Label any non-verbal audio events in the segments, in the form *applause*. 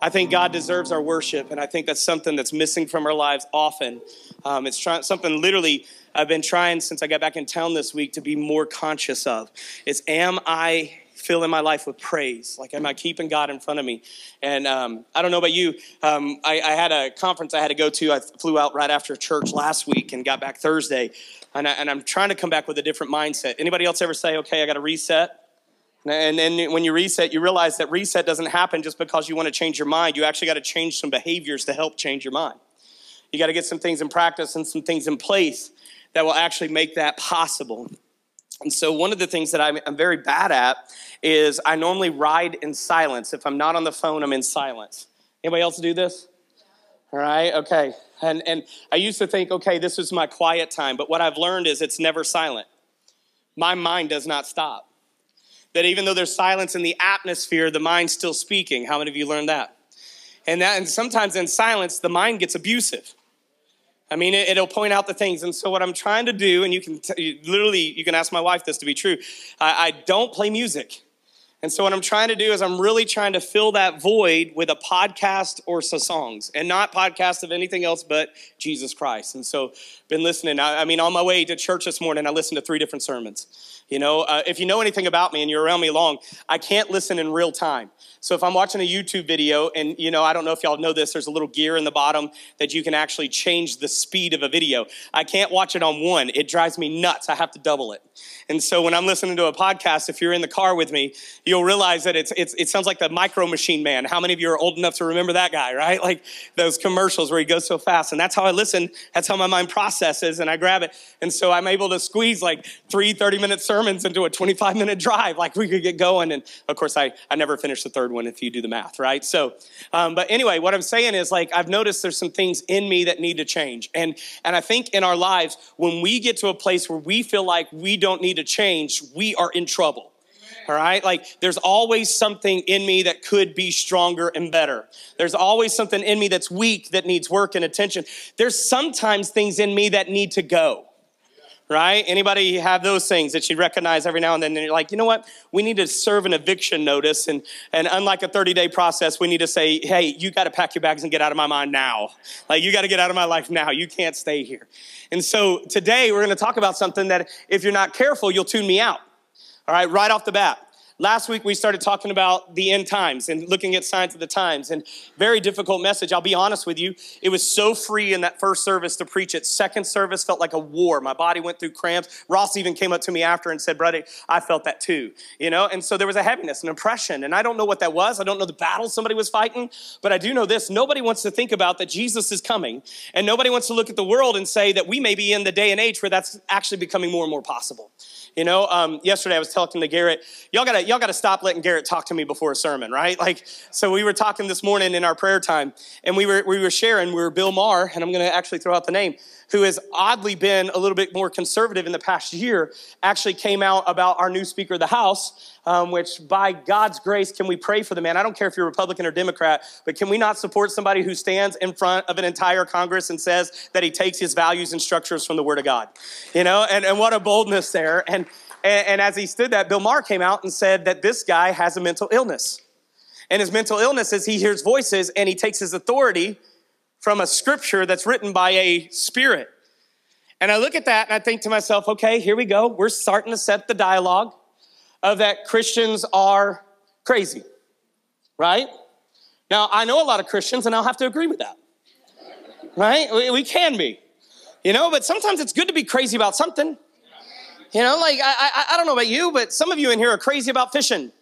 I think God deserves our worship, and I think that's something that's missing from our lives often. Um, it's try- something literally I've been trying since I got back in town this week to be more conscious of. Is am I filling my life with praise? Like, am I keeping God in front of me? And um, I don't know about you. Um, I, I, had a conference I had to go to. I flew out right after church last week and got back Thursday. And, I, and I'm trying to come back with a different mindset. Anybody else ever say, okay, I got to reset? And then when you reset, you realize that reset doesn't happen just because you want to change your mind. You actually got to change some behaviors to help change your mind. You got to get some things in practice and some things in place that will actually make that possible. And so, one of the things that I'm, I'm very bad at is I normally ride in silence. If I'm not on the phone, I'm in silence. Anybody else do this? All right, okay. And, and I used to think, okay, this is my quiet time, but what I've learned is it's never silent. My mind does not stop that even though there's silence in the atmosphere, the mind's still speaking. How many of you learned that? And that, and sometimes in silence, the mind gets abusive. I mean, it, will point out the things. And so, what I'm trying to do, and you can t- literally, you can ask my wife this to be true. I, I don't play music. And so, what I'm trying to do is, I'm really trying to fill that void with a podcast or some songs, and not podcast of anything else but Jesus Christ. And so, been listening. I, I mean, on my way to church this morning, I listened to three different sermons. You know, uh, if you know anything about me and you're around me long, I can't listen in real time. So if I'm watching a YouTube video and, you know, I don't know if y'all know this, there's a little gear in the bottom that you can actually change the speed of a video. I can't watch it on one. It drives me nuts. I have to double it. And so when I'm listening to a podcast, if you're in the car with me, you'll realize that it's, it's, it sounds like the Micro Machine Man. How many of you are old enough to remember that guy, right? *laughs* Like those commercials where he goes so fast. And that's how I listen. That's how my mind processes and I grab it. And so I'm able to squeeze like three 30 minute into a 25 minute drive. Like we could get going. And of course, I, I never finished the third one if you do the math, right? So, um, but anyway, what I'm saying is like, I've noticed there's some things in me that need to change. And, and I think in our lives, when we get to a place where we feel like we don't need to change, we are in trouble. All right. Like there's always something in me that could be stronger and better. There's always something in me that's weak that needs work and attention. There's sometimes things in me that need to go. Right? Anybody have those things that you recognize every now and then? And you're like, you know what? We need to serve an eviction notice. And, and unlike a 30 day process, we need to say, hey, you got to pack your bags and get out of my mind now. Like, you got to get out of my life now. You can't stay here. And so today we're going to talk about something that if you're not careful, you'll tune me out. All right, right off the bat. Last week we started talking about the end times and looking at signs of the times and very difficult message. I'll be honest with you. It was so free in that first service to preach it. Second service felt like a war. My body went through cramps. Ross even came up to me after and said, "Brother, I felt that too." You know, and so there was a heaviness, an oppression, and I don't know what that was. I don't know the battle somebody was fighting, but I do know this: nobody wants to think about that Jesus is coming, and nobody wants to look at the world and say that we may be in the day and age where that's actually becoming more and more possible. You know, um, yesterday I was talking to Garrett. Y'all gotta, y'all gotta stop letting Garrett talk to me before a sermon, right? *laughs* Like, so we were talking this morning in our prayer time, and we were we were sharing. We were Bill Maher, and I'm gonna actually throw out the name, who has oddly been a little bit more conservative in the past year. Actually, came out about our new Speaker of the House, um, which by God's grace, can we pray for the man? I don't care if you're Republican or Democrat, but can we not support somebody who stands in front of an entire Congress and says that he takes his values and structures from the Word of God? You know, and, and what a boldness there. And, and, and as he stood that, Bill Maher came out and said that this guy has a mental illness. And his mental illness is he hears voices and he takes his authority from a scripture that's written by a spirit. And I look at that and I think to myself, okay, here we go. We're starting to set the dialogue of that Christians are crazy, right? Now, I know a lot of Christians and I'll have to agree with that, right? We, we can be, you know, but sometimes it's good to be crazy about something. You know, like, I, I, I don't know about you, but some of you in here are crazy about fishing.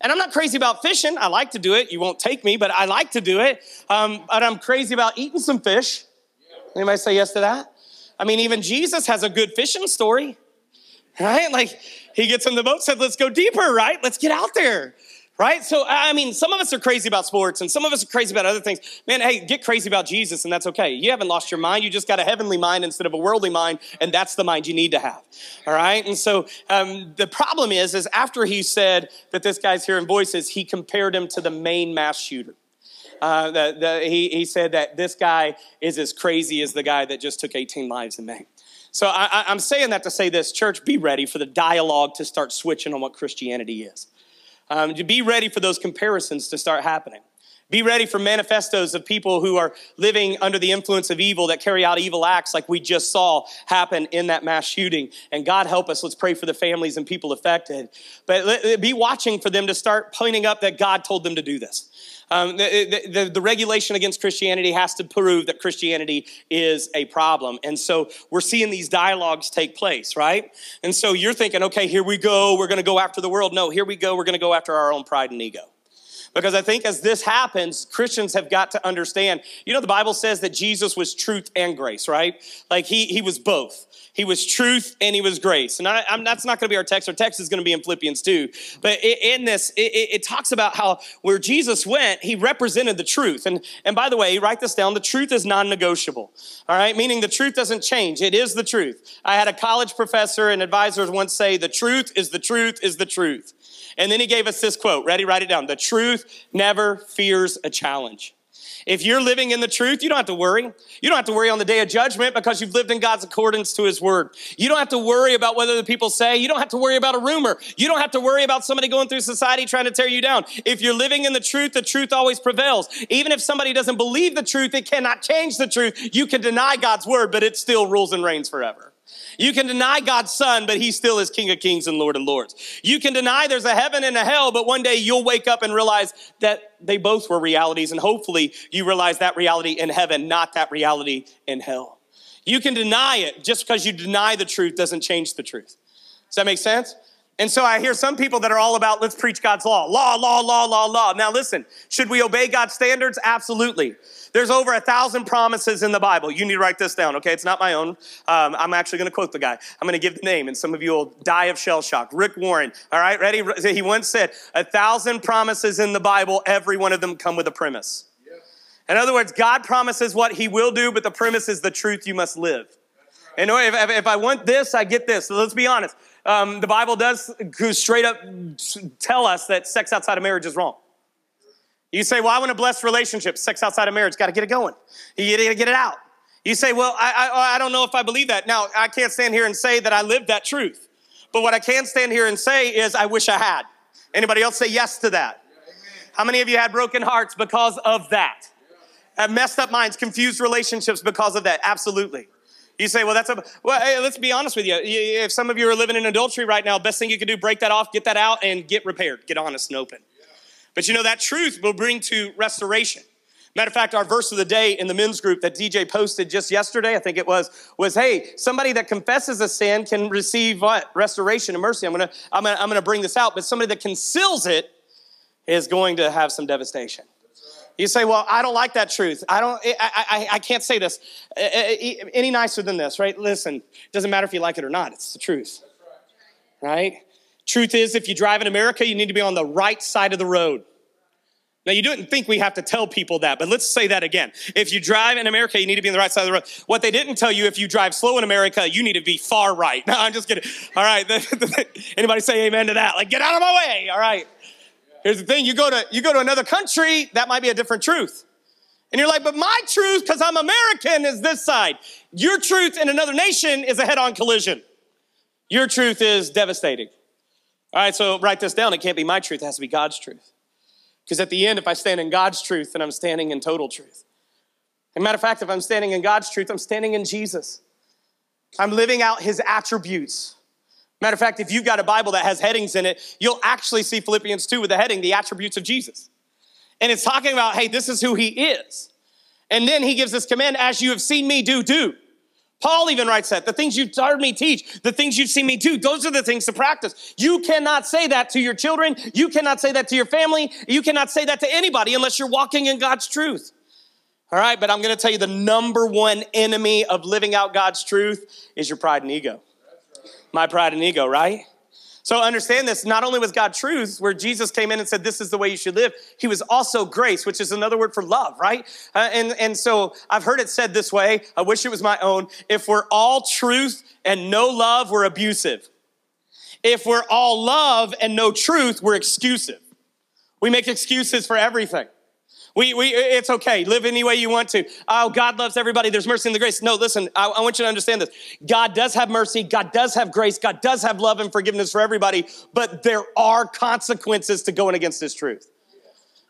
And I'm not crazy about fishing. I like to do it. You won't take me, but I like to do it. Um, but I'm crazy about eating some fish. Anybody say yes to that? I mean, even Jesus has a good fishing story, right? Like he gets in the boat, said, let's go deeper, right? Let's get out there. Right? So, I mean, some of us are crazy about sports and some of us are crazy about other things. Man, hey, get crazy about Jesus and that's okay. You haven't lost your mind. You just got a heavenly mind instead of a worldly mind, and that's the mind you need to have. All right? And so um, the problem is, is after he said that this guy's hearing voices, he compared him to the main mass shooter. Uh, the, the, he, he said that this guy is as crazy as the guy that just took 18 lives in May. So I, I'm saying that to say this, church, be ready for the dialogue to start switching on what Christianity is. Um, to be ready for those comparisons to start happening. Be ready for manifestos of people who are living under the influence of evil that carry out evil acts like we just saw happen in that mass shooting. And God help us. Let's pray for the families and people affected. But be watching for them to start pointing up that God told them to do this. Um, the, the, the, regulation against Christianity has to prove that Christianity is a problem. And so we're seeing these dialogues take place, right? And so you're thinking, okay, here we go. We're going to go after the world. No, here we go. We're going to go after our own pride and ego. Because I think as this happens, Christians have got to understand. You know, the Bible says that Jesus was truth and grace, right? Like he, he was both. He was truth and he was grace. And I, that's not going to be our text. Our text is going to be in Philippians 2. But in this, it, it, talks about how where Jesus went, he represented the truth. And, and by the way, write this down the truth is non negotiable. All right, meaning the truth doesn't change. It is the truth. I had a college professor and advisors once say, The truth is the truth is the truth. And then he gave us this quote. Ready? Write it down. The truth never fears a challenge. If you're living in the truth, you don't have to worry. You don't have to worry on the day of judgment because you've lived in God's accordance to his word. You don't have to worry about whether the people say. You don't have to worry about a rumor. You don't have to worry about somebody going through society trying to tear you down. If you're living in the truth, the truth always prevails. Even if somebody doesn't believe the truth, it cannot change the truth. You can deny God's word, but it still rules and reigns forever. You can deny God's son, but he still is King of kings and Lord of lords. You can deny there's a heaven and a hell, but one day you'll wake up and realize that they both were realities. And hopefully you realize that reality in heaven, not that reality in hell. You can deny it. Just because you deny the truth doesn't change the truth. Does that make sense? And so I hear some people that are all about let's preach God's law. Law, law, law, law, law. Now listen, should we obey God's standards? Absolutely. There's over a thousand promises in the Bible. You need to write this down, okay? It's not my own. Um, I'm actually going to quote the guy. I'm going to give the name, and some of you will die of shell shock. Rick Warren, all right, ready? He once said, A thousand promises in the Bible, every one of them come with a premise. In other words, God promises what he will do, but the premise is the truth you must live. And if, if I want this, I get this. So let's be honest. Um, the Bible does straight up tell us that sex outside of marriage is wrong. You say, well, I want a blessed relationship. Sex outside of marriage, got to get it going. You got to get it out. You say, well, I, I, I don't know if I believe that. Now, I can't stand here and say that I live that truth. But what I can stand here and say is, I wish I had. Anybody else say yes to that? How many of you had broken hearts because of that? Have messed up minds, confused relationships because of that? Absolutely. You say, well, that's a, well, hey, let's be honest with you. If some of you are living in adultery right now, best thing you can do, break that off, get that out, and get repaired. Get honest and open. But you know, that truth will bring to restoration. Matter of fact, our verse of the day in the men's group that DJ posted just yesterday, I think it was, was hey, somebody that confesses a sin can receive what? Restoration and mercy. I'm gonna, I'm gonna, I'm gonna bring this out, but somebody that conceals it is going to have some devastation. You say, well, I don't like that truth. I don't, I, I, I can't say this uh, uh, any nicer than this, right? Listen, it doesn't matter if you like it or not, it's the truth, right? Truth is, if you drive in America, you need to be on the right side of the road. Now, you didn't think we have to tell people that, but let's say that again. If you drive in America, you need to be on the right side of the road. What they didn't tell you, if you drive slow in America, you need to be far right. *laughs* No, I'm just kidding. All right. *laughs* Anybody say amen to that? Like, get out of my way. All right. Here's the thing. You go to, you go to another country, that might be a different truth. And you're like, but my truth, because I'm American, is this side. Your truth in another nation is a head on collision. Your truth is devastating. All right, so write this down. It can't be my truth, it has to be God's truth. Because at the end, if I stand in God's truth, then I'm standing in total truth. And matter of fact, if I'm standing in God's truth, I'm standing in Jesus. I'm living out his attributes. Matter of fact, if you've got a Bible that has headings in it, you'll actually see Philippians 2 with the heading, The Attributes of Jesus. And it's talking about, hey, this is who he is. And then he gives this command, as you have seen me do, do. Paul even writes that. The things you've heard me teach, the things you've seen me do, those are the things to practice. You cannot say that to your children. You cannot say that to your family. You cannot say that to anybody unless you're walking in God's truth. All right, but I'm going to tell you the number one enemy of living out God's truth is your pride and ego. My pride and ego, right? So understand this, not only was God truth, where Jesus came in and said, this is the way you should live, he was also grace, which is another word for love, right? Uh, and, and so I've heard it said this way, I wish it was my own. If we're all truth and no love, we're abusive. If we're all love and no truth, we're excusive. We make excuses for everything. We, we, it's okay. Live any way you want to. Oh, God loves everybody. There's mercy and the grace. No, listen, I, I want you to understand this. God does have mercy. God does have grace. God does have love and forgiveness for everybody, but there are consequences to going against His truth.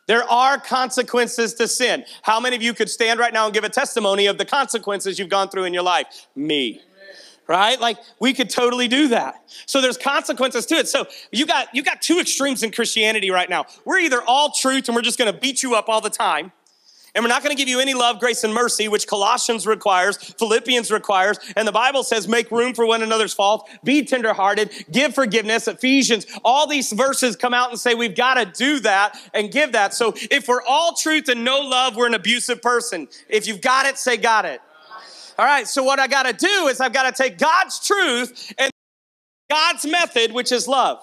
There are consequences to sin. How many of you could stand right now and give a testimony of the consequences you've gone through in your life? Me. Right? Like we could totally do that. So there's consequences to it. So you got you got two extremes in Christianity right now. We're either all truth and we're just going to beat you up all the time, and we're not going to give you any love, grace, and mercy, which Colossians requires, Philippians requires, and the Bible says make room for one another's faults, be tenderhearted, give forgiveness. Ephesians, all these verses come out and say we've got to do that and give that. So if we're all truth and no love, we're an abusive person. If you've got it, say got it. All right, so what I got to do is I've got to take God's truth and God's method, which is love.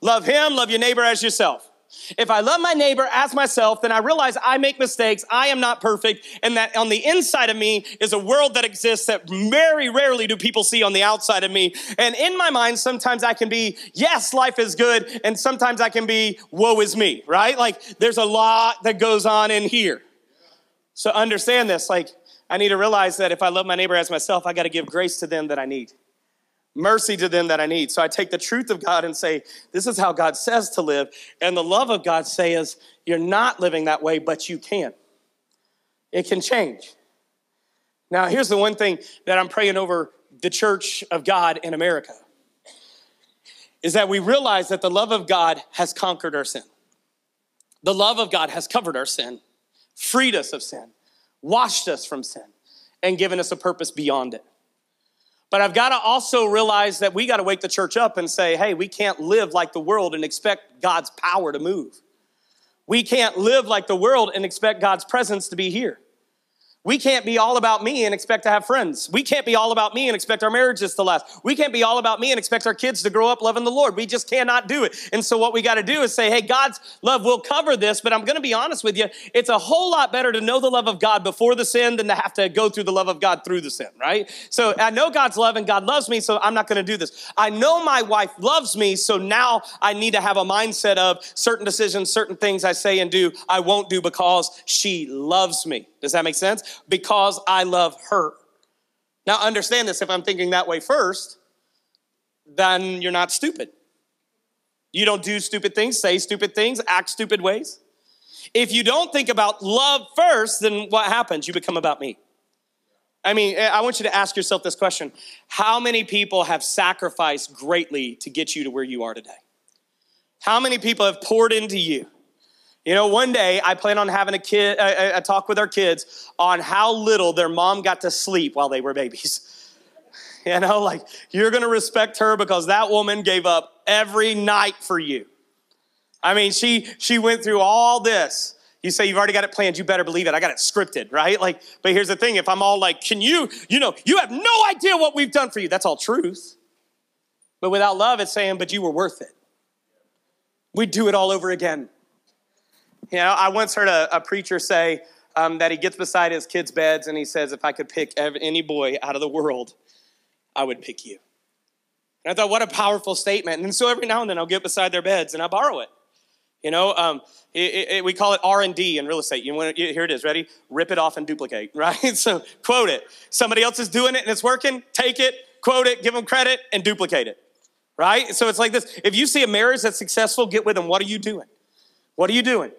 Love Him, love your neighbor as yourself. If I love my neighbor as myself, then I realize I make mistakes, I am not perfect, and that on the inside of me is a world that exists that very rarely do people see on the outside of me. And in my mind, sometimes I can be, yes, life is good, and sometimes I can be, woe is me, right? Like there's a lot that goes on in here. So understand this, like I need to realize that if I love my neighbor as myself, I got to give grace to them that I need mercy to them that I need. So I take the truth of God and say, this is how God says to live. And the love of God says, you're not living that way, but you can. It can change. Now, here's the one thing that I'm praying over the church of God in America is that we realize that the love of God has conquered our sin. The love of God has covered our sin, freed us of sin, washed us from sin, and given us a purpose beyond it. But I've got to also realize that we got to wake the church up and say, hey, we can't live like the world and expect God's power to move. We can't live like the world and expect God's presence to be here. We can't be all about me and expect to have friends. We can't be all about me and expect our marriages to last. We can't be all about me and expect our kids to grow up loving the Lord. We just cannot do it. And so what we got to do is say, hey, God's love will cover this, but I'm going to be honest with you. It's a whole lot better to know the love of God before the sin than to have to go through the love of God through the sin, right? So I know God's love and God loves me, so I'm not going to do this. I know my wife loves me, so now I need to have a mindset of certain decisions, certain things I say and do, I won't do because she loves me. Does that make sense? Because I love her. Now, understand this if I'm thinking that way first, then you're not stupid. You don't do stupid things, say stupid things, act stupid ways. If you don't think about love first, then what happens? You become about me. I mean, eh, I want you to ask yourself this question How many people have sacrificed greatly to get you to where you are today? How many people have poured into you? You know, one day I plan on having a kid, a, a, talk with our kids on how little their mom got to sleep while they were babies. *laughs* You know, like you're gonna respect her because that woman gave up every night for you. I mean, she she went through all this. You say you've already got it planned, you better believe it. I got it scripted, right? Like, but here's the thing: if I'm all like, can you, you know, you have no idea what we've done for you. That's all truth. But without love, it's saying, but you were worth it. We'd do it all over again. You know, I once heard a, a preacher say um, that he gets beside his kids' beds and he says, If I could pick any boy out of the world, I would pick you. And I thought, what a powerful statement. And so every now and then I'll get beside their beds and I borrow it. You know, um, it, it, we call it R and D in real estate. You want here it is. Ready? Rip it off and duplicate. *laughs* Right? So quote it. Somebody else is doing it and it's working. Take it, quote it, give them credit, and duplicate it. Right? So it's like this. If you see a marriage that's successful, get with them. What are you doing? What are you doing?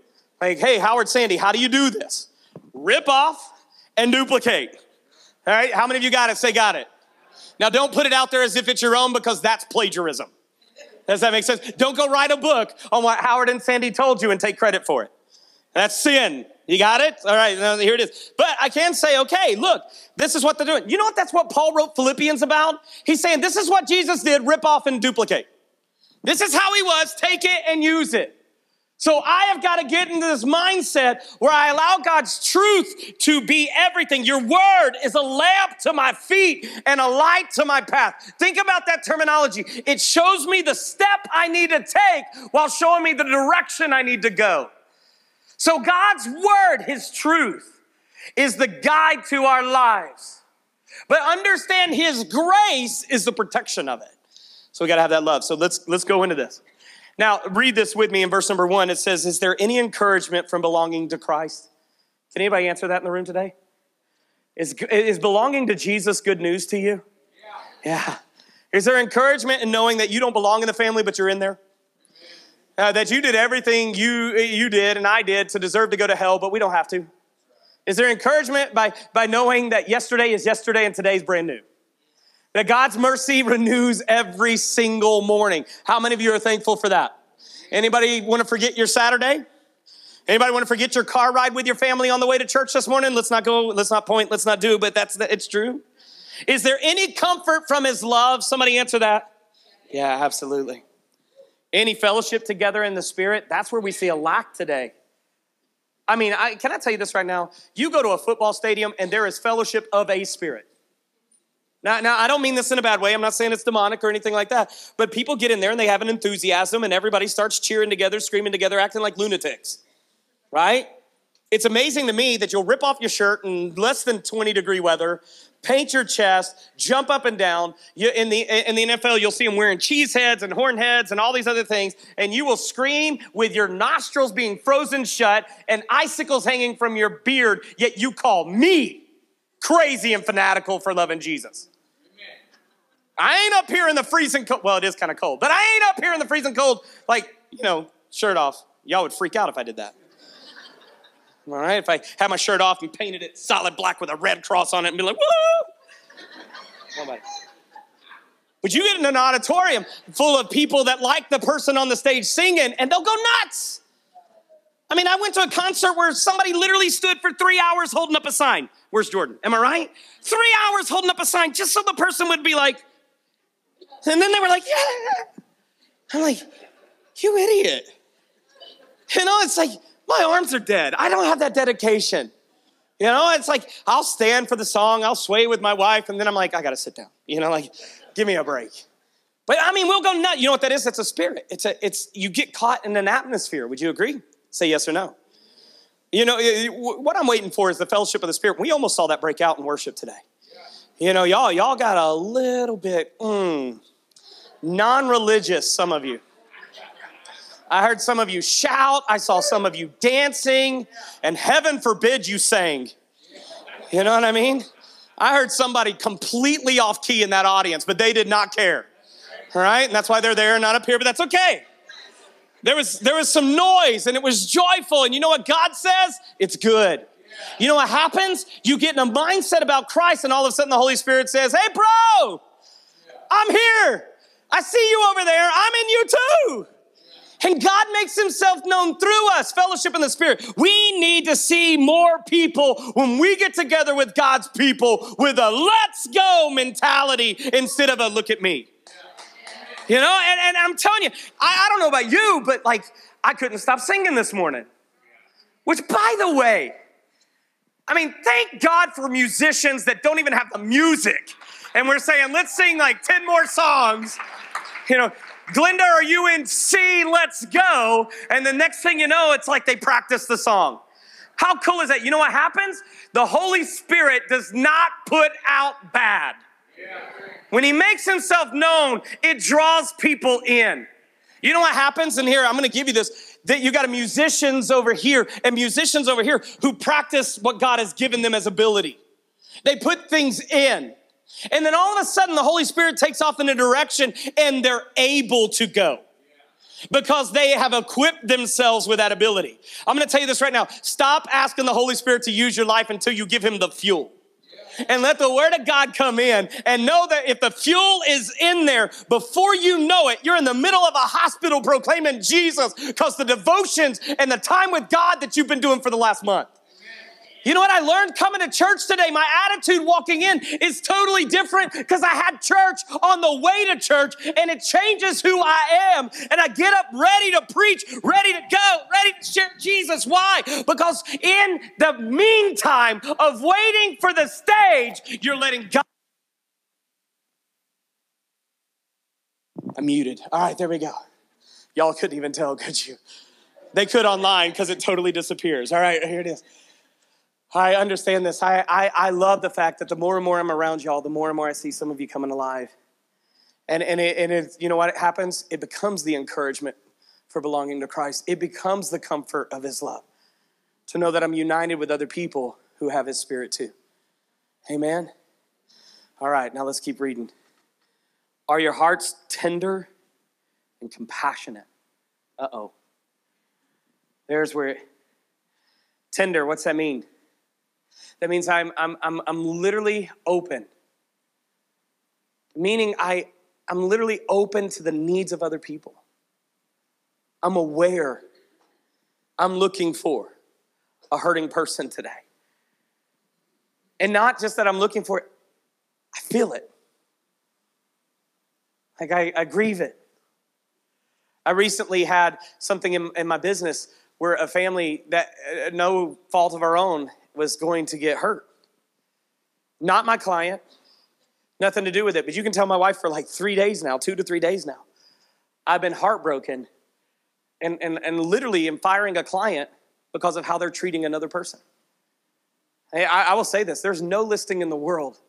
Like, hey, Howard Sandy, how do you do this? Rip off and duplicate. All right, how many of you got it? Say, got it. Now, don't put it out there as if it's your own because that's plagiarism. Does that make sense? Don't go write a book on what Howard and Sandy told you and take credit for it. That's sin. You got it? All right, now here it is. But I can say, okay, look, this is what they're doing. You know what? That's what Paul wrote Philippians about. He's saying, this is what Jesus did rip off and duplicate. This is how he was. Take it and use it. So I have got to get into this mindset where I allow God's truth to be everything. Your word is a lamp to my feet and a light to my path. Think about that terminology. It shows me the step I need to take while showing me the direction I need to go. So God's word, his truth, is the guide to our lives. But understand his grace is the protection of it. So we got to have that love. So let's let's go into this. Now, read this with me in verse number one. It says, Is there any encouragement from belonging to Christ? Can anybody answer that in the room today? Is, is belonging to Jesus good news to you? Yeah. yeah. Is there encouragement in knowing that you don't belong in the family, but you're in there? Uh, that you did everything you, you did and I did to deserve to go to hell, but we don't have to? Is there encouragement by, by knowing that yesterday is yesterday and today is brand new? That God's mercy *laughs* renews every single morning. How many of you are thankful for that? Anybody want to forget your Saturday? Anybody want to forget your car ride with your family on the way to church this morning? Let's not go, let's not point, let's not do, but that's it's true. Is there any comfort from his love? Somebody answer that. Yeah, absolutely. Any fellowship together in the spirit? That's where we see a lack today. I mean, I, can I tell you this right now? You go to a football stadium and there is fellowship of a spirit. Now, now, I don't mean this in a bad way. I'm not saying it's demonic or anything like that. But people get in there and they have an enthusiasm and everybody starts cheering together, screaming together, acting like lunatics, right? It's amazing to me that you'll rip off your shirt in less than 20 degree weather, paint your chest, jump up and down. You, in, the, in the NFL, you'll see them wearing cheese heads and horn heads and all these other things, and you will scream with your nostrils being frozen shut and icicles hanging from your beard, yet you call me crazy and fanatical for loving Jesus. I ain't up here in the freezing cold. Well, it is kind of cold, but I ain't up here in the freezing cold, like, you know, shirt off. Y'all would freak out if I did that. All right, if I had my shirt off and painted it solid black with a red cross on it and be like, woo! But you get in an auditorium full of people that like the person on the stage singing and they'll go nuts. I mean, I went to a concert where somebody literally stood for three hours holding up a sign. Where's Jordan? Am I right? Three hours holding up a sign just so the person would be like, and then they were like, yeah. I'm like, you idiot. You know, it's like, my arms are dead. I don't have that dedication. You know, it's like I'll stand for the song, I'll sway with my wife, and then I'm like, I gotta sit down. You know, like, give me a break. But I mean, we'll go nuts. You know what that is? That's a spirit. It's a, it's you get caught in an atmosphere. Would you agree? Say yes or no. You know, what I'm waiting for is the fellowship of the Spirit. We almost saw that break out in worship today. You know, y'all, y'all got a little bit mm, non-religious. Some of you. I heard some of you shout. I saw some of you dancing, and heaven forbid you sang. You know what I mean? I heard somebody completely off key in that audience, but they did not care. All right? And that's why they're there not up here, but that's okay. There was, there was some noise and it was joyful. And you know what God says? It's good. You know what happens? You get in a mindset about Christ, and all of a sudden the Holy Spirit says, Hey, bro, I'm here. I see you over there. I'm in you too. And God makes himself known through us, fellowship in the Spirit. We need to see more people when we get together with God's people with a let's go mentality instead of a look at me. You know, and, and I'm telling you, I, I don't know about you, but like, I couldn't stop singing this morning. Which, by the way, I mean, thank God for musicians that don't even have the music. And we're saying, let's sing like 10 more songs. You know, Glenda, are you in C? Let's go. And the next thing you know, it's like they practice the song. How cool is that? You know what happens? The Holy Spirit does not put out bad. When He makes Himself known, it draws people in. You know what happens? And here, I'm gonna give you this that you got musicians over here and musicians over here who practice what God has given them as ability. They put things in. And then all of a sudden, the Holy Spirit takes off in a direction and they're able to go because they have equipped themselves with that ability. I'm gonna tell you this right now stop asking the Holy Spirit to use your life until you give him the fuel. And let the word of God come in and know that if the fuel is in there before you know it, you're in the middle of a hospital proclaiming Jesus because the devotions and the time with God that you've been doing for the last month. You know what I learned coming to church today? My attitude walking in is totally different because I had church on the way to church and it changes who I am. And I get up ready to preach, ready to go, ready to share Jesus. Why? Because in the meantime of waiting for the stage, you're letting God. I'm muted. All right, there we go. Y'all couldn't even tell, could you? They could online because it totally disappears. All right, here it is. I understand this. I, I, I love the fact that the more and more I'm around y'all, the more and more I see some of you coming alive. And, and, it, and it, you know what happens? It becomes the encouragement for belonging to Christ. It becomes the comfort of his love to know that I'm united with other people who have his spirit too. Amen? All right, now let's keep reading. Are your hearts tender and compassionate Uh oh. There's where tender, what's that mean? That means I'm, I'm, I'm, I'm literally open. Meaning I, I'm literally open to the needs of other people. I'm aware. I'm looking for a hurting person today. And not just that I'm looking for it, I feel it. Like I, I grieve it. I recently had something in, in my business where a family that, uh, no fault of our own, was going to get hurt. Not my client, nothing to do with it, but you can tell my wife for like three days now, two to three days now. I've been heartbroken and, and, and literally am firing a client because of how they're treating another person. I, I will say this there's no listing in the world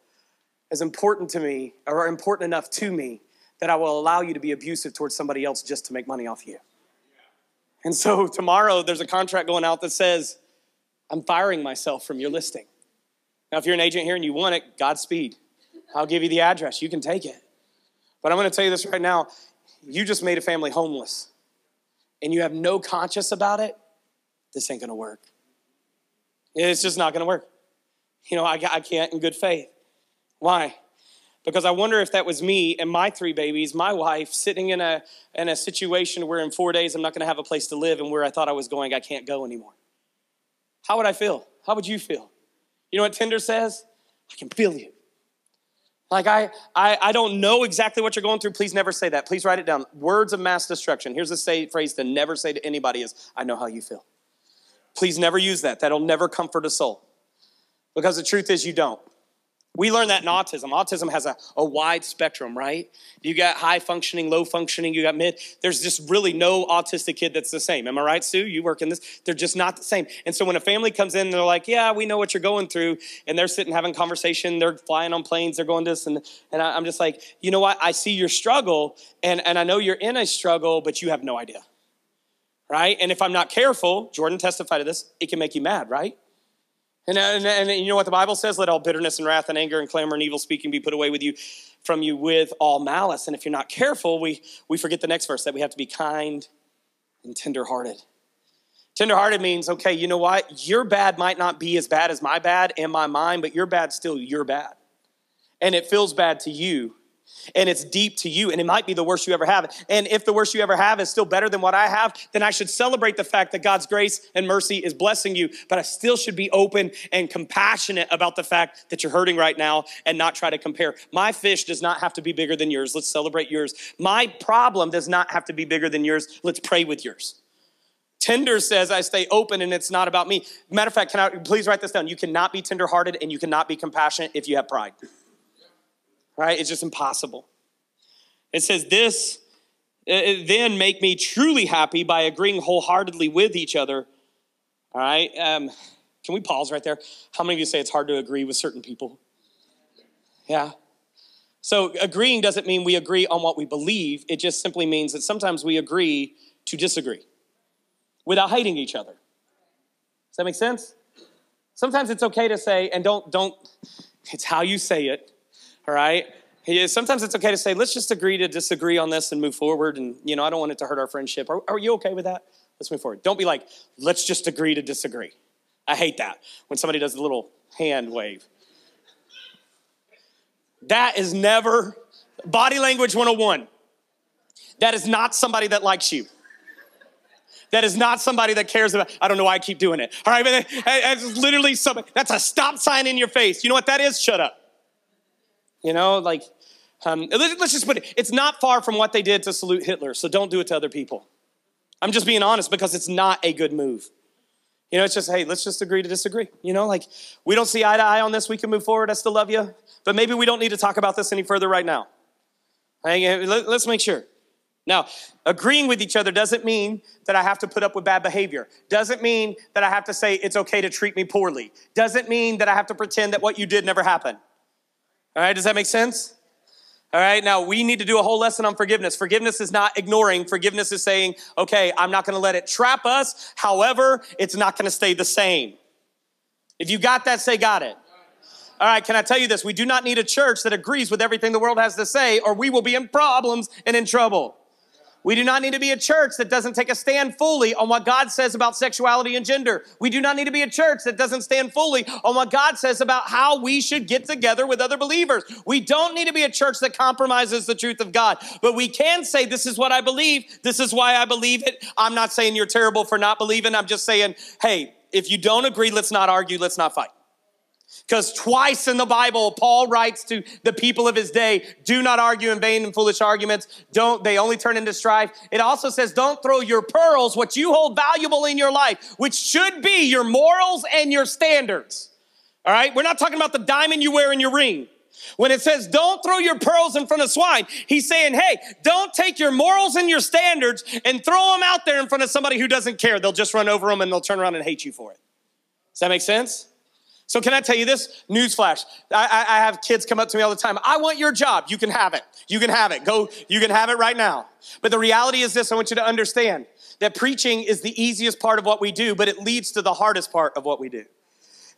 as important to me or important enough to me that I will allow you to be abusive towards somebody else just to make money off you. And so *laughs* tomorrow there's a contract going out that says, I'm firing myself from your listing. Now, if you're an agent here and you want it, Godspeed. I'll give you the address. You can take it. But I'm going to tell you this right now. You just made a family homeless and you have no conscience about it, this ain't going to work. It's just not going to work. You know, I, I can't in good faith. Why? because I wonder if that was me and my three babies, my wife, sitting in a, in a situation where in four days I'm not going to have a place to live and where I thought I was going, I can't go anymore. How would I feel? How would you feel? You know what Tender says? I can feel you. Like, I, I, I don't know exactly what you're going through. Please never say that. Please write it down. Words of mass destruction. Here's a say, phrase to never say to anybody is, I know how you feel. Please never use that. That'll never comfort a soul. Because the truth is, you don't. We learn that in autism. Autism has a, a wide spectrum, right? You got high functioning, low functioning, you got mid. There's just really no autistic kid that's the same. Am I right, Sue? You work in this. They're just not the same. And so when a family comes in, they're like, yeah, we know what you're going through. And they're sitting having conversation. They're flying on planes. They're going this. And, and I, I'm just like, you know what? I see your struggle. And, and I know you're in a struggle, but you have no idea. Right? And if I'm not careful, Jordan testified to this, it can make you mad, right? And, uh, and, and, you know what the Bible says? Let all bitterness and wrath and anger and clamor and evil speaking be put away with you from you with all malice. And if you're not careful, we, we forget the next verse that we have to be kind and tenderhearted. Tenderhearted means, okay, you know what? Your bad might not be as bad as my bad and my mind, but your bad still your bad. And it feels bad to you and it's deep to you and it might be the worst you ever have. And if the worst you ever have is still better than what i have then i should celebrate the fact that god's grace and mercy is blessing you but i still should be open and compassionate about the fact that you're hurting right now and not try to compare. My fish does not have to be bigger than yours. Let's celebrate yours. My problem does not have to be bigger than yours. Let's pray with yours. Tender says, I stay open and it's not about me. Matter of fact, can I please write this down? You cannot be tenderhearted and you cannot be compassionate if you have pride right? It's just impossible. It says, This then make me truly happy by agreeing wholeheartedly with each other. All right. Um, can we pause right there? How many of you say it's hard to agree with certain people? Yeah. So agreeing doesn't mean we agree on what we believe. It just simply means that sometimes we agree to disagree without hating each other. Does that make sense? Sometimes it's okay to say, and don't, don't, it's how you say it all right? Sometimes it's okay to say, let's just agree to disagree on this and move forward. And, you know, I don't want it to hurt our friendship. Are, are you okay with that? Let's move forward. Don't be like, let's just agree to disagree. I hate that when somebody does a little hand wave. That is never body language 101. That is not somebody that likes you. That is not somebody that cares about. I don't know why I keep doing it. All right, but it's literally somebody. That's a stop sign in your face. You know what that is? Shut up. You know, like, um, let's just put it, it's not far from what they did to salute Hitler, so don't do it to other people. I'm just being honest because it's not a good move. You know, it's just, hey, let's just agree to disagree. You know, like, we don't see eye to eye on this, we can move forward, I still love you, but maybe we don't need to talk about this any further right now. Let's make sure. Now, agreeing with each other doesn't mean that I have to put up with bad behavior. Doesn't mean that I have to say it's okay to treat me poorly. Doesn't mean that I have to pretend that what you did never happened. All right, does that make sense? All right, now we need to do a whole lesson on forgiveness. Forgiveness is not ignoring, forgiveness is saying, okay, I'm not gonna let it trap us. However, it's not gonna stay the same. If you got that, say, got it. All right, can I tell you this? We do not need a church that agrees with everything the world has to say, or we will be in problems and in trouble. We do not need to be a church that doesn't take a stand fully on what God says about sexuality and gender. We do not need to be a church that doesn't stand fully on what God says about how we should get together with other believers. We don't need to be a church that compromises the truth of God, but we can say, This is what I believe. This is why I believe it. I'm not saying you're terrible for not believing. I'm just saying, Hey, if you don't agree, let's not argue, let's not fight. Because twice in the Bible, Paul writes to the people of his day, do not argue in vain and foolish arguments. Don't, they only turn into strife. It also says, don't throw your pearls, what you hold valuable in your life, which should be your morals and your standards. All right? We're not talking about the diamond you wear in your ring. When it says, don't throw your pearls in front of swine, he's saying, hey, don't take your morals and your standards and throw them out there in front of somebody who doesn't care. They'll just run over them and they'll turn around and hate you for it. Does that make sense? So can I tell you this? Newsflash. I, I, have kids come up to me all the time. I want your job. You can have it. You can have it. Go, you can have it right now. But the reality is this, I want you to understand that preaching is the easiest part of what we do, but it leads to the hardest part of what we do.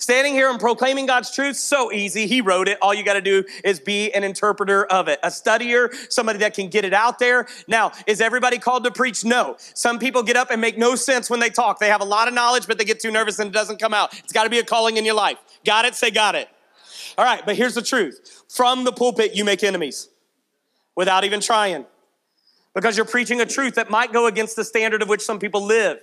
Standing here and proclaiming God's truth, so easy. He wrote it. All you got to do is be an interpreter of it, a studier, somebody that can get it out there. Now, is everybody called to preach? No. Some people get up and make no sense when they talk. They have a lot of knowledge, but they get too nervous and it doesn't come out. It's got to be a calling in your life. Got it? Say, got it. All right, but here's the truth from the pulpit, you make enemies without even trying because you're preaching a truth that might go against the standard of which some people live.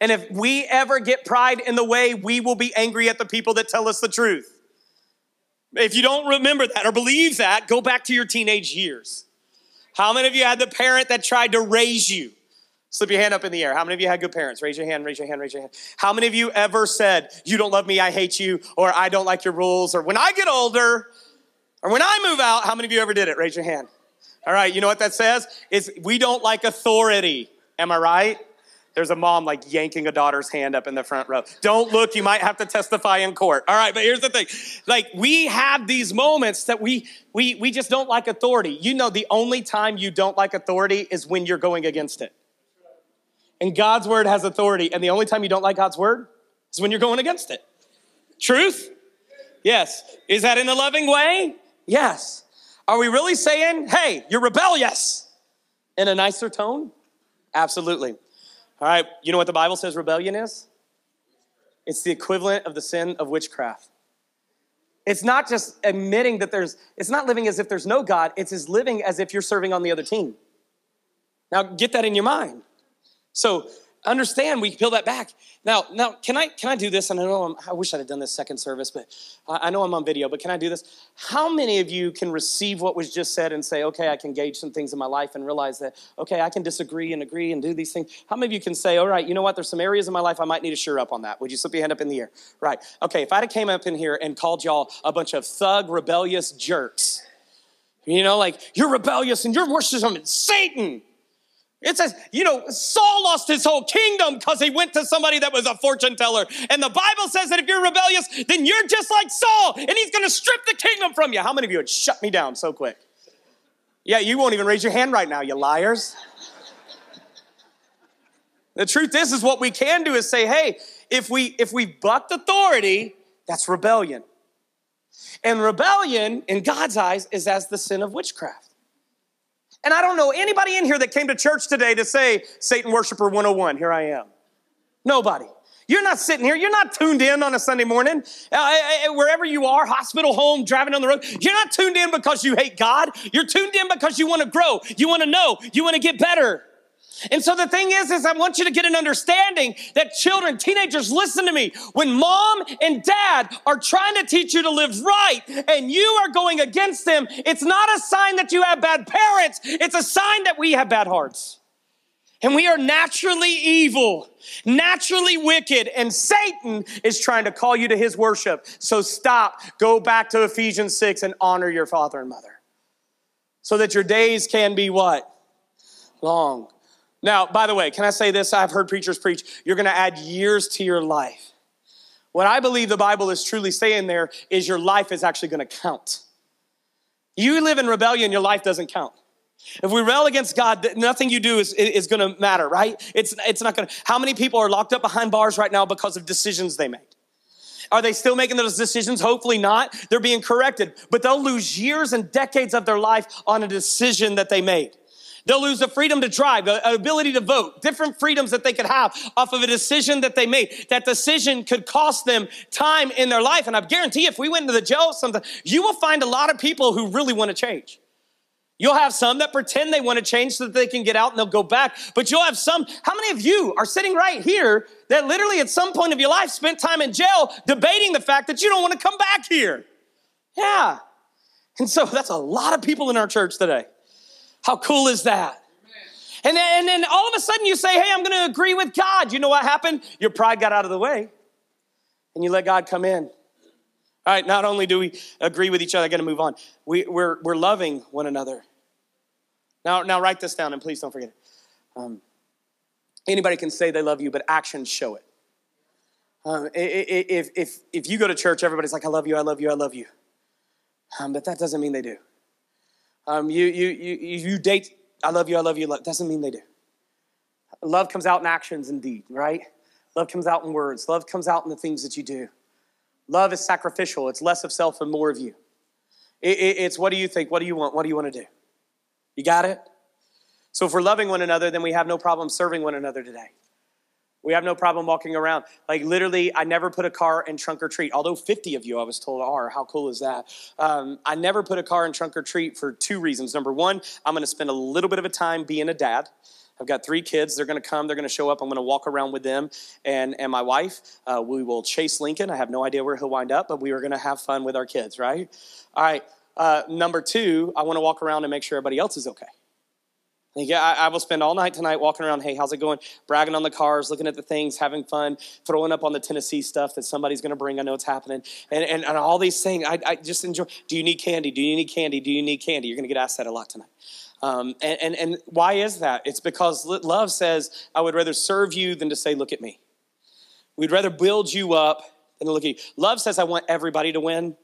And if we ever get pride in the way, we will be angry at the people that tell us the truth. If you don't remember that or believe that, go back to your teenage years. How many of you had the parent that tried to raise you? Slip your hand up in the air. How many of you had good parents? Raise your hand, raise your hand, raise your hand. How many of you ever said, You don't love me, I hate you, or I don't like your rules, or when I get older, or when I move out? How many of you ever did it? Raise your hand. All right, you know what that says? Is we don't like authority. Am I right? There's a mom like yanking a daughter's hand up in the front row. Don't look, you might have to testify in court. All right, but here's the thing. Like we have these moments that we we we just don't like authority. You know the only time you don't like authority is when you're going against it. And God's word has authority, and the only time you don't like God's word is when you're going against it. Truth? Yes. Is that in a loving way? Yes. Are we really saying, hey, you're rebellious in a nicer tone? Absolutely. All right, you know what the Bible says rebellion is? It's the equivalent of the sin of witchcraft. It's not just admitting that there's, it's not living as if there's no God, it's as living as if you're serving on the other team. Now, get that in your mind. So, understand we peel that back. Now now can i can i do this? And i know I'm, i wish i'd have done this second service but I, I know i'm on video but can i do this? How many of you can receive what was just said and say okay i can gauge some things in my life and realize that okay i can disagree and agree and do these things. How many of you can say all right you know what? There's some areas in my life i might need to sure up on that. Would you slip your hand up in the air? Right. Okay if i'd have came up in here and called y'all a bunch of thug rebellious jerks you know like you're rebellious and you're worshiping satan it says, you know, Saul lost his whole kingdom because he went to somebody that was a fortune teller. And the Bible says that if you're rebellious, then you're just like Saul and he's going to strip the kingdom from you. How many of you would shut me down so quick? Yeah, you won't even raise your hand right now, you liars. the truth is, is what we can do is say, hey, if we if we bucked authority, that's rebellion. And rebellion, in God's eyes, is as the sin of witchcraft. And I don't know anybody in here that came to church today to say, Satan worshiper 101, here I am. Nobody. You're not sitting here. You're not tuned in on a Sunday morning. Uh, uh, uh, uh wherever you are, hospital, home, driving on the road, you're not tuned in because you hate God. You're tuned in because you want to grow. You want to know. You want to get better. And so the thing is, is I want you to get an understanding that children, teenagers, listen to me. When mom and dad are trying to teach you to live right and you are going against them, it's not a sign that you have bad parents. It's a sign that we have bad hearts. And we are naturally evil, naturally wicked, and Satan is trying to call you to his worship. So stop, go back to Ephesians 6 and honor your father and mother so that your days can be what? Long. Now, by the way, can I say this? I've heard preachers preach, you're going to add years to your life. What I believe the Bible is truly saying there is your life is actually going to count. You live in rebellion, your life doesn't count. If we rebel against God, nothing you do is, is going to matter, right? It's, it's not going to. How many people are locked up behind bars right now because of decisions they made? Are they still making those decisions? Hopefully not. They're being corrected, but they'll lose years and decades of their life on a decision that they made. They'll lose the freedom to drive, the ability to vote, different freedoms that they could have off of a decision that they made. That decision could cost them time in their life. And I guarantee if we went into the jail something, you will find a lot of people who really want to change. You'll have some that pretend they want to change so that they can get out and they'll go back. But you'll have some, how many of you are sitting right here that literally at some point of your life spent time in jail debating the fact that you don't want to come back here? Yeah. And so that's a lot of people in our church today. How cool is that? And then, and then all of a sudden you say, hey, I'm going to agree with God. You know what happened? Your pride got out of the way and you let God come in. All right, not only do we agree with each other, I got to move on. We, we're, we're loving one another. Now, now write this down and please don't forget it. Um, anybody can say they love you, but actions show it. Um, if, if, if you go to church, everybody's like, I love you, I love you, I love you. Um, but that doesn't mean they do. Um, you, you, you, you date, I love you, I love you, love, doesn't mean they do. Love comes out in actions indeed, right? Love comes out in words. Love comes out in the things that you do. Love is sacrificial. It's less of self and more of you. It, it, it's what do you think? What do you want? What do you want to do? You got it? So if we're loving one another, then we have no problem serving one another today. We have no problem walking around. Like literally, I never put a car in trunk or treat. Although 50 of you, I was told, are. How cool is that? Um, I never put a car in trunk or treat for two reasons. Number one, I'm going to spend a little bit of a time being a dad. I've got three kids. They're going to come. They're going to show up. I'm going to walk around with them and, and my wife. Uh, we will chase Lincoln. I have no idea where he'll wind up, but we are going to have fun with our kids, right? All right. Uh, number two, I want to walk around and make sure everybody else is okay. Yeah, I, I, will spend all night tonight walking around. Hey, how's it going? Bragging on the cars, looking at the things, having fun, throwing up on the Tennessee stuff that somebody's going to bring. I know it's happening, and, and, and all these things. I, I just enjoy. Do you need candy? Do you need candy? Do you need candy? You're going to get asked that a lot tonight. Um, and, and, and why is that? It's because love says, I would rather serve you than to say, look at me. We'd rather build you up than to look at you. Love says, I want everybody to win.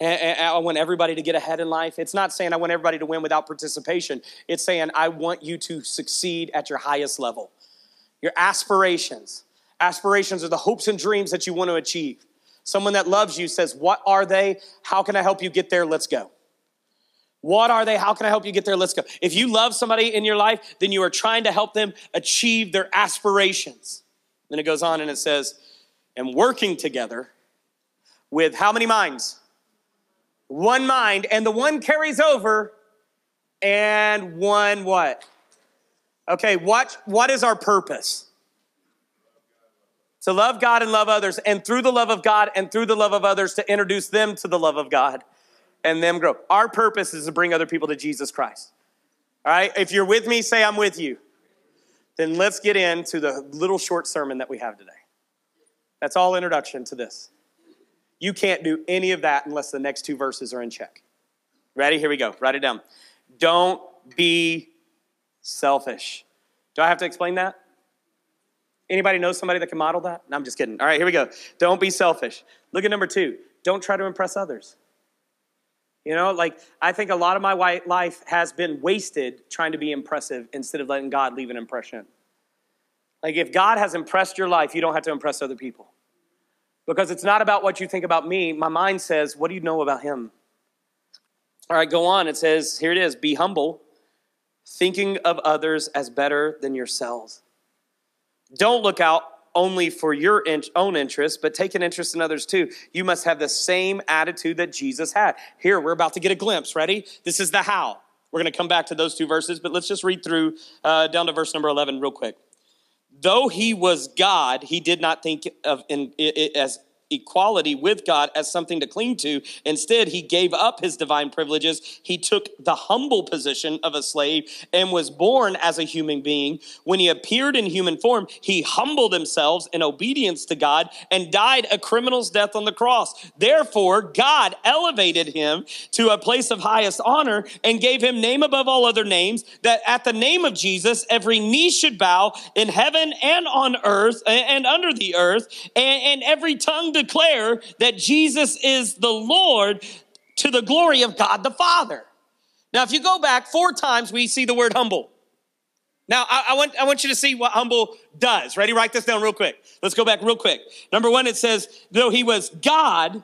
I want everybody to get ahead in life. It's not saying I want everybody to win without participation. It's saying I want you to succeed at your highest level. Your aspirations. Aspirations are the hopes and dreams that you want to achieve. Someone that loves you says, What are they? How can I help you get there? Let's go. What are they? How can I help you get there? Let's go. If you love somebody in your life, then you are trying to help them achieve their aspirations. Then it goes on and it says, and working together with how many minds? One mind, and the one carries over, and one what? Okay, what, what is our purpose? To love God and love others, and through the love of God and through the love of others, to introduce them to the love of God and them grow. Our purpose is to bring other people to Jesus Christ. All right, if you're with me, say I'm with you. Then let's get into the little short sermon that we have today. That's all introduction to this. You can't do any of that unless the next two verses are in check. Ready? Here we go. Write it down. Don't be selfish. Do I have to explain that? Anybody know somebody that can model that? No, I'm just kidding. All right, here we go. Don't be selfish. Look at number two. Don't try to impress others. You know, like I think a lot of my white life has been wasted trying to be impressive instead of letting God leave an impression. Like if God has impressed your life, you don't have to impress other people. Because it's not about what you think about me. My mind says, what do you know about him? All right, go on. It says, here it is be humble, thinking of others as better than yourselves. Don't look out only for your own interest, but take an interest in others too. You must have the same attitude that Jesus had. Here, we're about to get a glimpse. Ready? This is the how. We're going to come back to those two verses, but let's just read through uh, down to verse number 11 real quick. Though he was God, he did not think of in, as equality with God as something to cling to. Instead, he gave up his divine privileges. He took the humble position of a slave and was born as a human being. When he appeared in human form, he humbled himself in obedience to God and died a criminal's death on the cross. Therefore, God elevated him to a place of highest honor and gave him name above all other names, that at the name of Jesus, every knee should bow in heaven and on earth and under the earth, and, every tongue declare that Jesus is the Lord to the glory of God the Father. Now, if you go back four times, we see the word humble. Now, I, I, want, I want you to see what humble does. Ready? Write this down real quick. Let's go back real quick. Number one, it says, though he was God,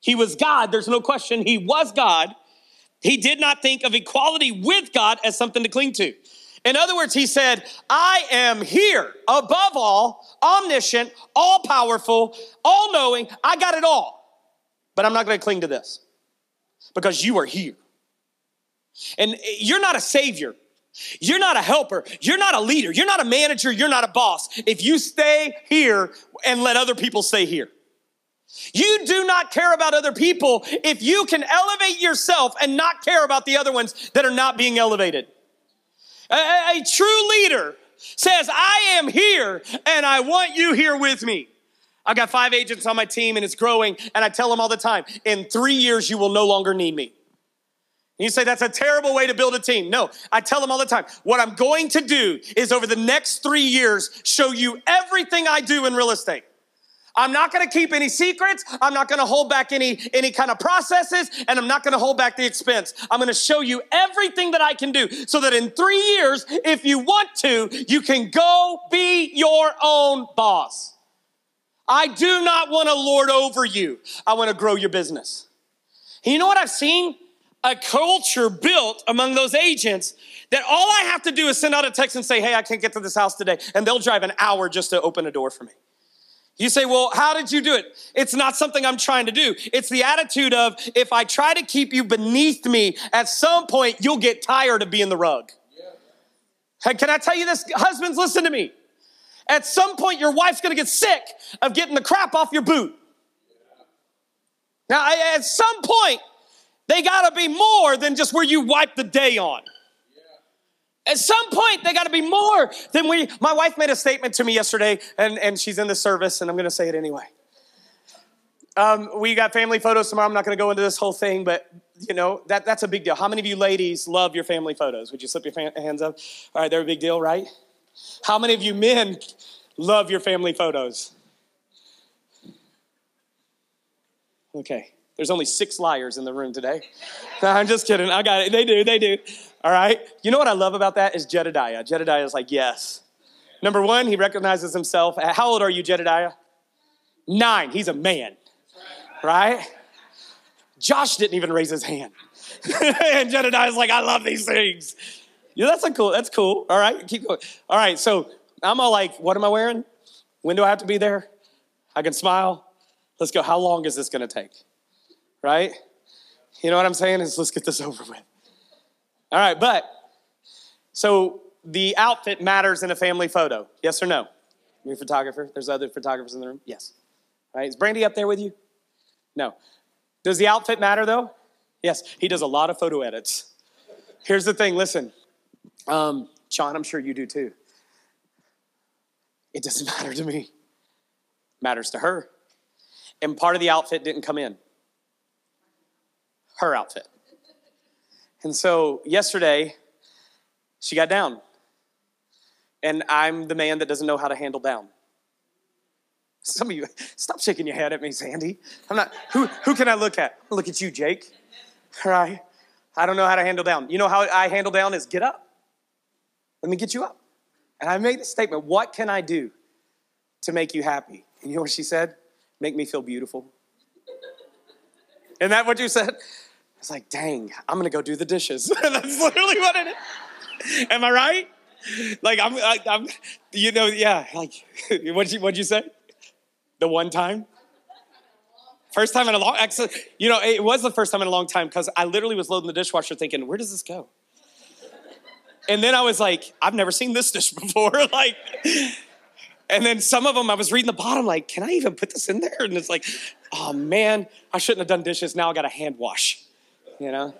he was God, there's no question, he was God. He did not think of equality with God as something to cling to. In other words, he said, I am here above all, omniscient, all powerful, all knowing. I got it all. But I'm not going to cling to this because you are here. And you're not a savior. You're not a helper. You're not a leader. You're not a manager. You're not a boss. If you stay here and let other people stay here. You do not care about other people if you can elevate yourself and not care about the other ones that are not being elevated. A, a, true leader says, I am here and I want you here with me. I've got five agents on my team and it's growing, and I tell them all the time, in three years, you will no longer need me. You say that's a terrible way to build a team. No, I tell them all the time, what I'm going to do is over the next three years, show you everything I do in real estate. I'm not going to keep any secrets. I'm not going to hold back any, any kind of processes, and I'm not going to hold back the expense. I'm going to show you everything that I can do so that in three years, if you want to, you can go be your own boss. I do not want to lord over you. I want to grow your business. And you know what I've seen? A culture built among those agents that all I have to do is send out a text and say, Hey, I can't get to this house today. And they'll drive an hour just to open a door for me. You say, well, how did you do it? It's not something I'm trying to do. It's the attitude of if I try to keep you beneath me, at some point you'll get tired of being the rug. Yeah. Can I tell you this? Husbands, listen to me. At some point, your wife's gonna get sick of getting the crap off your boot. Now, at some point, they gotta be more than just where you wipe the day on. At some point, they got to be more than we. My wife made a statement to me yesterday, and, and she's in the service, and I'm going to say it anyway. Um, we got family photos tomorrow. I'm not going to go into this whole thing, but you know that that's a big deal. How many of you ladies love your family photos? Would you slip your hands up? All right, they're a big deal, right? How many of you men love your family photos? Okay, there's only six liars in the room today. *laughs* No, I'm just kidding. I got it. They do. They do. All right. You know what I love about that is Jedediah. Jedediah is like, yes. Number one, he recognizes himself. Uh, how old are you, Jedediah? Nine. He's a man. Right? Josh didn't even raise his hand. *laughs* and Jedediah's like, I love these things. Yeah, that's a cool, that's cool. All right, keep going. All right, so I'm all like, what am I wearing? When do I have to be there? I can smile. Let's go. How long is this gonna take? Right? You know what I'm saying? Is let's get this *laughs* over with. All right, but so the outfit matters in a family photo. Yes or no? You're a photographer. There's other photographers in the room. Yes. All right. Is Brandy up there with you? No. Does the outfit matter though? Yes. He does a lot of photo edits. Here's the thing. Listen, um, Sean, I'm sure you do too. It doesn't *laughs* matter to me. It matters to her. And part of the outfit didn't come in. Her outfit. And so yesterday, she got down. And I'm the man that doesn't know how to handle down. Some of you, stop shaking your head at me, Sandy. I'm not, who, who can I look at? Look at you, Jake. All right. I don't know how to handle down. You know how I handle down is get up. Let me get you up. And I made a statement what can I do to make you happy? And you know what she said? Make me feel beautiful. Isn't that what you said? Was like, dang, I'm gonna go do the dishes. *laughs* That's literally what it is. Am I right? Like I'm, I, am you know, yeah. Like, *laughs* what'd you, what'd you say? The one time. First time in a long, you know, it was the first time in a long time because I literally was loading the dishwasher thinking, where does this go? And then I was like, I've never seen this dish *laughs* before. like, and then some of them I was reading the bottom, like, can I even put this in there? And it's like, oh man, I shouldn't have done dishes. Now I got a hand wash you know?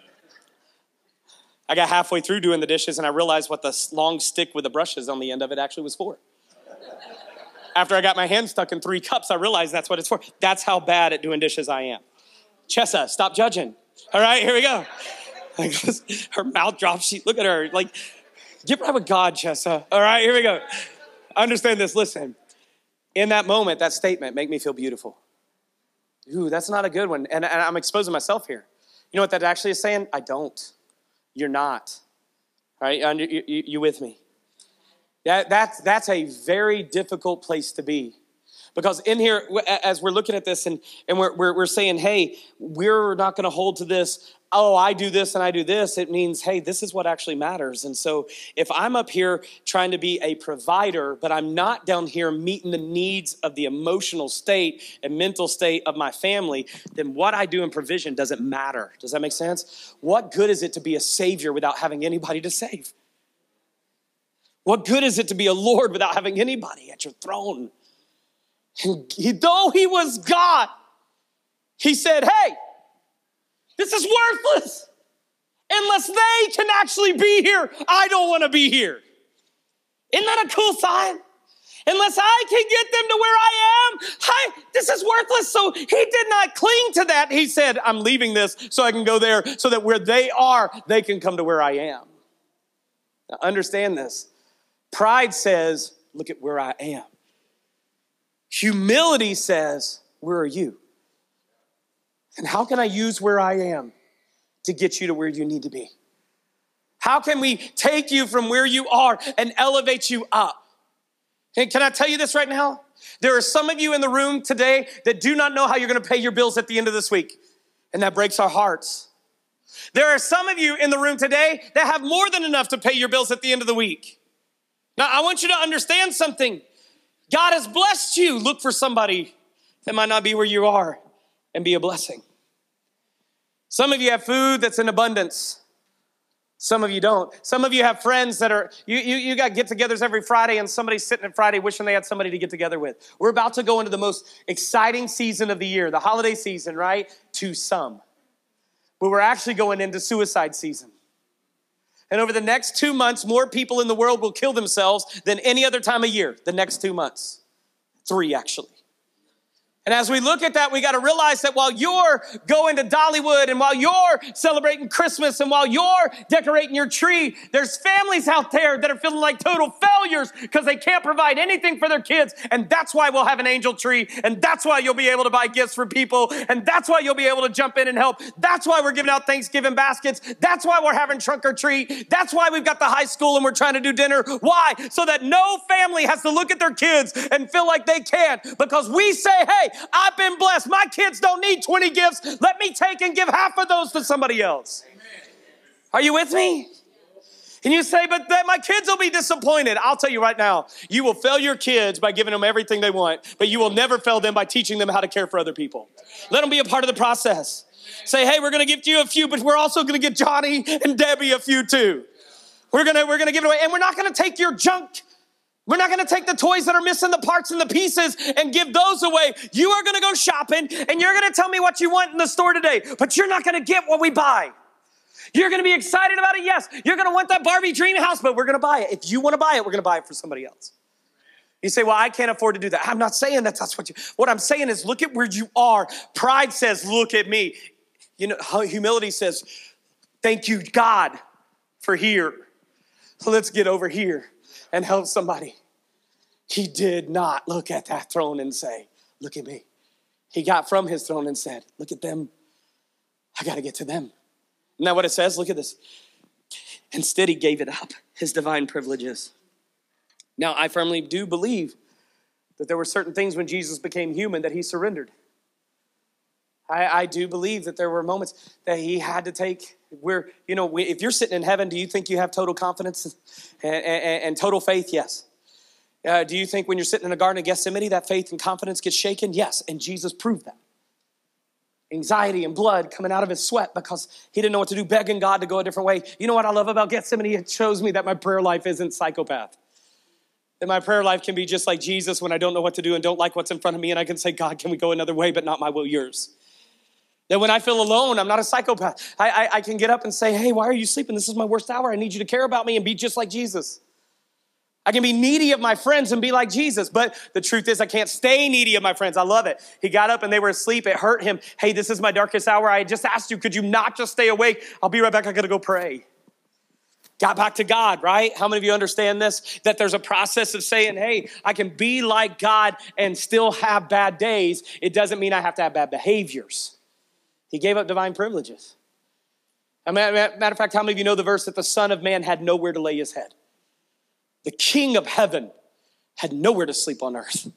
I got halfway through doing the dishes and I realized what the long stick with the brushes on the end of it actually was for. After I got my hand stuck in three cups, I realized that's what it's for. That's how bad at doing dishes I am. Chessa, stop judging. All right, here we go. *laughs* Her mouth drops. She, look at her. Like, get right with God, Chessa. All right, here we go. Understand this. Listen, in that moment, that statement, make me feel beautiful. Ooh, that's not a good one. And, and I'm exposing myself here. You know what that actually is saying? I don't. You're not. All right, you, you, you with me? That, that's, that's a very difficult place to be Because in here, as we're looking at this and, and we're, we're, we're saying, hey, we're not going to hold to this, oh, I do this and I do this, it means, hey, this is what actually matters. And so if I'm up here trying to be a provider, but I'm not down here meeting the needs of the emotional state and mental state of my family, then what I do in provision doesn't matter. Does that make sense? What good is it to be a savior without having anybody to save? What good is it to be a Lord without having anybody at your throne? And he, though he was God, he said, Hey, this is worthless. Unless they can actually be here, I don't want to be here. Isn't that a cool sign? Unless I can get them to where I am, I, this is worthless. So he did not cling to that. He said, I'm leaving this so I can go there so that where they are, they can come to where I am. Now, understand this. Pride says, Look at where I am. Humility says, Where are you? And how can I use where I am to get you to where you need to be? How can we take you from where you are and elevate you up? And can I tell you this right now? There are some of you in the room today that do not know how you're going to pay your bills at the end of this week. And that breaks our hearts. There are some of you in the room today that have more than enough to pay your bills at the end of the week. Now, I want you to understand something. God has blessed you. Look for somebody that might not be where you are and be a blessing. Some of you have food that's in abundance. Some of you don't. Some of you have friends that are, you, you, you got get togethers every Friday, and somebody's sitting at Friday wishing they had somebody to get together with. We're about to go into the most exciting season of the year, the holiday season, right? To some. But we're actually going into suicide season. And over the next two months, more people in the world will kill themselves than any other time of year, the next two months. Three, actually. And as we look at that, we got to realize that while you're going to Dollywood and while you're celebrating Christmas and while you're decorating your tree, there's families out there that are feeling like total failures because they can't provide anything for their kids. And that's why we'll have an angel tree. And that's why you'll be able to buy gifts for people. And that's why you'll be able to jump in and help. That's why we're giving out Thanksgiving baskets. That's why we're having trunk or treat. That's why we've got the high school and we're trying to do dinner. Why? So that no family has to look at their kids and feel like they can't because we say, hey, I've been blessed. My kids don't need 20 gifts. Let me take and give half of those to somebody else. Are you with me? And you say, but then my kids will be disappointed. I'll tell you right now, you will fail your kids by giving them everything they want, but you will never fail them by teaching them how to care for other people. Let them be a part of the process. Say, hey, we're gonna give you a few, but we're also gonna give Johnny and Debbie a few too. We're gonna, we're gonna give it away, and we're not gonna take your junk we're not gonna take the toys that are missing the parts and the pieces and give those away. You are gonna go shopping and you're gonna tell me what you want in the store today, but you're not gonna get what we buy. You're gonna be excited about it, yes. You're gonna want that Barbie dream house, but we're gonna buy it. If you wanna buy it, we're gonna buy it for somebody else. You say, Well, I can't afford to do that. I'm not saying that that's what you, what I'm saying is look at where you are. Pride says, Look at me. You know, humility says, Thank you, God, for here. So let's get over here and help somebody. He did not look at that throne and say, Look at me. He got from his throne and said, Look at them. I got to get to them. Isn't that what it says? Look at this. Instead, he gave it up, his divine privileges. Now, I firmly do believe that there were certain things when Jesus became human that he surrendered. I, I do believe that there were moments that he had to take where, you know, if you're sitting in heaven, do you think you have total confidence *laughs* and, and, and total faith? Yes. Uh, do you think when you're sitting in the Garden of Gethsemane, that faith and confidence gets shaken? Yes. And Jesus proved that. Anxiety and blood coming out of his sweat because he didn't know what to do, begging God to go a different way. You know what I love about Gethsemane? It shows me that my prayer life isn't psychopath. That my prayer life can be just like Jesus when I don't know what to do and don't like what's in front of me, and I can say, God, can we go another way, but not my will, yours. That when I feel alone, I'm not a psychopath. I, I, I, can get up and say, hey, why are you sleeping? This is my worst hour. I need you to care about me and be just like Jesus. I can be needy of my friends and be like Jesus, but the truth is, I can't stay needy of my friends. I love it. He got up and they were asleep. It hurt him. Hey, this is my darkest hour. I just asked you, could you not just stay awake? I'll be right back. I gotta go pray. Got back to God, right? How many of you understand this? That there's a process of saying, hey, I can be like God and still have bad days. It doesn't mean I have to have bad behaviors. He gave up divine privileges. matter of fact, how many of you know the verse that the Son of Man had nowhere to lay his head? The King of heaven had nowhere to sleep on earth.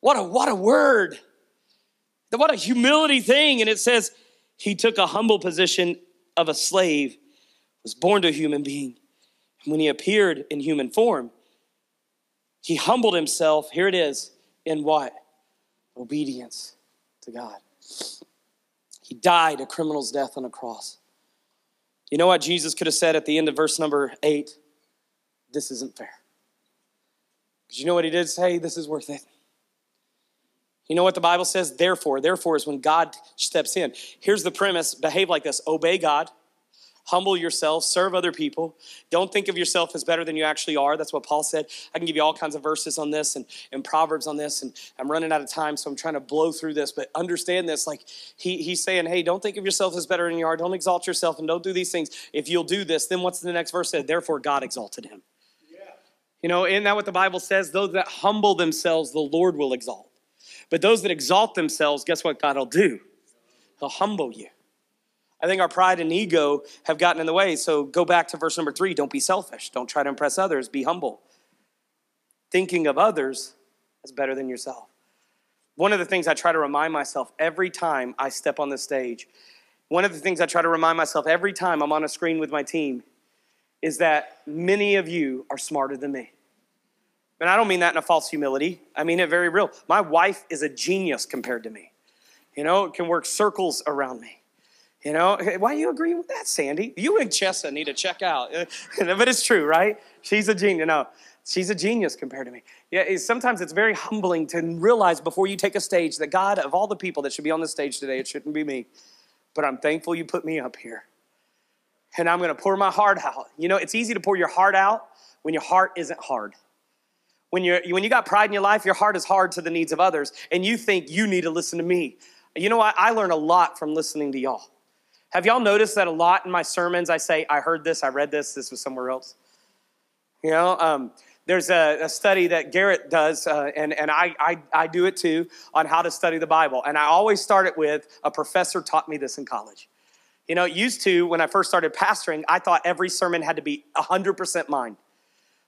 What a what a word. What a humility thing. And it says he took a humble position of a slave, was born to a human being. And when he appeared in human form, he humbled himself, here it is, in what? Obedience to God. He died a criminal's death on a cross. You know what Jesus could have said at the end of verse number eight? This isn't fair. Because you know what he did say? This is worth it. You know what the Bible says? Therefore. Therefore is when God steps in. Here's the premise behave like this obey God, humble yourself, serve other people. Don't think of yourself as better than you actually are. That's what Paul said. I can give you all kinds of verses on this and, and Proverbs on this, and I'm running out of time, so I'm trying to blow through this. But understand this like he, he's saying, hey, don't think of yourself as better than you are. Don't exalt yourself and don't do these things. If you'll do this, then what's the next verse said? Therefore, God exalted him. Yeah. You know, isn't that what the Bible says? Those that humble themselves, the Lord will exalt. But those that exalt themselves, guess what God will do? He'll humble you. I think our pride and ego have gotten in the way. So go back to verse number three. Don't be selfish. Don't try to impress others. Be humble. Thinking of others is better than yourself. One of the things I try to remind myself every time I step on the stage, one of the things I try to remind myself every time I'm on a screen with my team is that many of you are smarter than me. And I don't mean that in a false humility. I mean it very real. My wife is a genius compared to me. You know, it can work circles around me. You know, why you agree with that, Sandy? You and Chessa need to check out. *laughs* but it's true, right? She's a genius. No, she's a genius compared to me. Yeah, sometimes it's very humbling to realize before you take a stage that God, of all the people that should be on the stage today, it shouldn't be me. But I'm thankful you put me up here. And I'm going to pour my heart out. You know, it's easy to pour your heart out when your heart isn't hard. When, you're, when you got pride in your life, your heart is hard to the needs of others, and you think you need to listen to me. You know what? I learn a lot from listening to y'all. Have y'all noticed that a lot in my sermons I say, I heard this, I read this, this was somewhere else? You know, um, there's a, a, study that Garrett does, uh, and, and I, I, I do it too, on how to study the Bible. And I always start it with a professor taught me this in college. You know, used to, when I first started pastoring, I thought every sermon had to be 100% mine.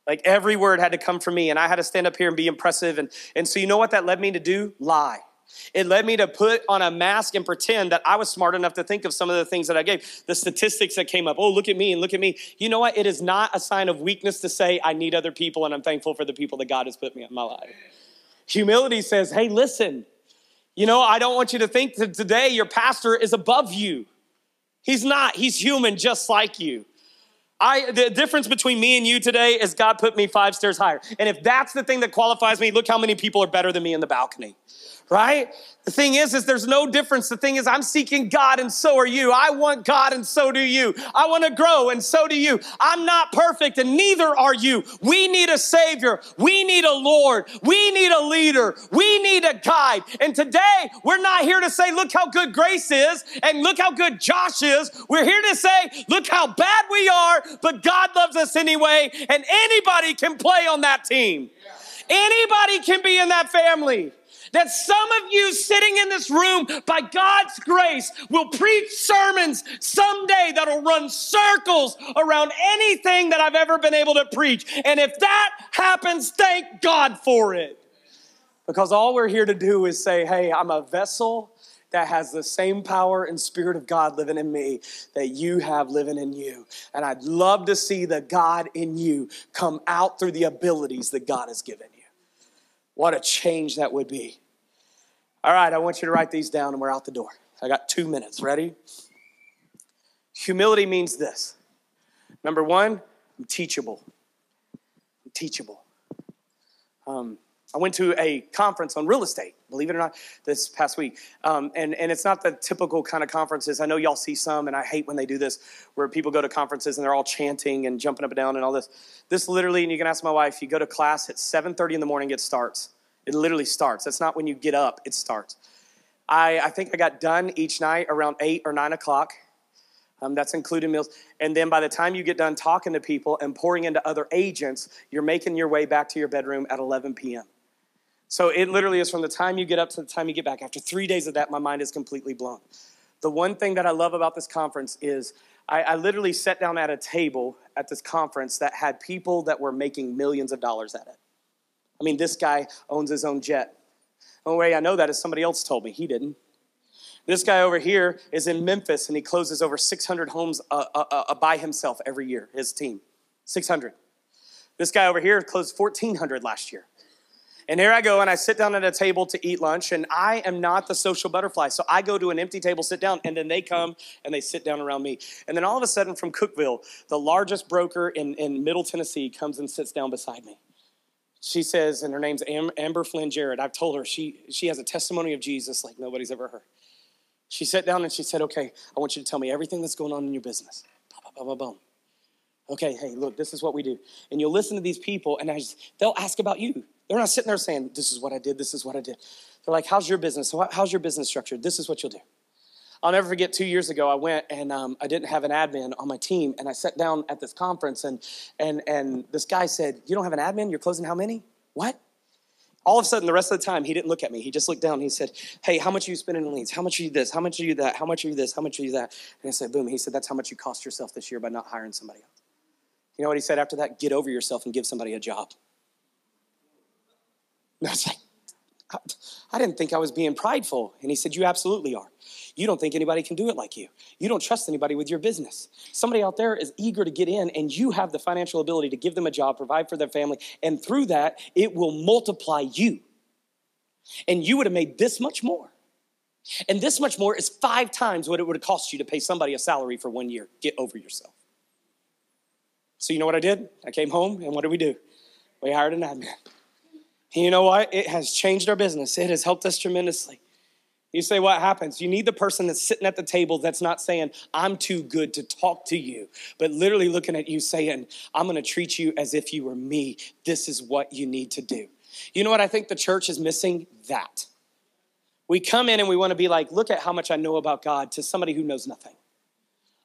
Like every word had to come from me, and I had to stand up here and be impressive. And, and so, you know what that led me to do? Lie. It led me to put on a mask and pretend that I was smart enough to think of some of the things that I gave. The statistics that came up. Oh, look at me and look at me. You know what? It is not a sign of weakness to say, I need other people and I'm thankful for the people that God has put me in my life. Humility says, hey, listen, you know, I don't want you to think that today your pastor is above you. He's not, he's human just like you. I, the difference between me and you today is God put me five stairs higher. And if that's the thing that qualifies me, look how many people are better than me in the balcony right? The thing is, is there's no difference. The thing is, I'm seeking God and so are you. I want God and so do you. I want to grow and so do you. I'm not perfect and neither are you. We need a savior. We need a Lord. We need a leader. We need a guide. And today, we're not here to say, look how good Grace is and look how good Josh is. We're here to say, look how bad we are, but God loves us anyway. And anybody can play on that team. Anybody can be in that family that some of you sitting in this room, by God's grace, will preach sermons someday that'll run circles around anything that I've ever been able to preach. And if that happens, thank God for it. Because all we're here to do is say, hey, I'm a vessel that has the same power and spirit of God living in me that you have living in you. And I'd love to see the God in you come out through the abilities that God has given you. What a change that would be. All right, I want you to write these down and we're out the door. I got two minutes. Ready? Humility means this. Number one, I'm teachable. I'm teachable. Um, I went to a conference on real estate, believe it or not, this past week. Um, and, and it's not the typical kind of conferences. I know y'all see some, and I hate when they do this, where people go to conferences and they're all chanting and jumping up and down and all this. This literally, and you can ask my wife, you go to class at 7.30 in the morning, it starts. It literally starts. That's not when you get up, it starts. I, I think I got done each night around 8 or 9 o'clock. Um, that's including meals. And then by the time you get done talking to people and pouring into other agents, you're making your way back to your bedroom at 11 p.m. So it literally is from the time you get up to the time you get back. After three days of that, my mind is completely blown. The one thing that I love about this conference is I, I literally sat down at a table at this conference that had people that were making millions of dollars at it. I mean, this guy owns his own jet. The only way I know that is somebody else told me. He didn't. This guy over here is in Memphis and he closes over 600 homes uh, uh, uh, by himself every year, his team. 600. This guy over here closed 1,400 last year. And here I go, and I sit down at a table to eat lunch, and I am not the social butterfly. So I go to an empty table, sit down, and then they come and they sit down around me. And then all of a sudden, from Cookeville, the largest broker in, in Middle Tennessee comes and sits down beside me. She says, and her name's Amber Flynn Jarrett. I've told her she, she has a testimony of Jesus like nobody's ever heard. She sat down and she said, Okay, I want you to tell me everything that's going on in your business. Boom, boom. Okay, hey, look, this is what we do. And you'll listen to these people, and just, they'll ask about you. They're not sitting there saying, This is what I did, this is what I did. They're like, How's your business? How's your business structured? This is what you'll do. I'll never forget two years ago, I went and um, I didn't have an admin on my team, and I sat down at this conference, and, and, and this guy said, You don't have an admin? You're closing how many? What? all of a sudden, the rest of the time, he didn't look at me. He just looked down. he said, Hey, how much are you spending in leads? How much are you this? How much are you that? How much are you this? How much are you that? And I said, Boom. He said, That's how much you cost yourself this year by not hiring somebody else. You know what he said after that? Get over yourself and give somebody a job. And *laughs* I was like, I didn't think I was being prideful. And he said, You absolutely are. You don't think anybody can do it like you. You don't trust anybody with your business. Somebody out there is eager to get in, and you have the financial ability to give them a job, provide for their family, and through that, it will multiply you. And you would have made this much more. And this much more is five times what it would have cost you to pay somebody a salary for one year. Get over yourself. So, you know what I did? I came home, and what did we do? We hired an admin. And you know what? It has changed our business, it has helped us tremendously. You say, what happens? You need the person that's sitting at the table that's not saying, I'm too good to talk to you, but literally looking at you saying, I'm gonna treat you as if you were me. This is what you need to do. You know what I think the church is missing? That. We come in and we wanna be like, look at how much I know about God to somebody who knows nothing.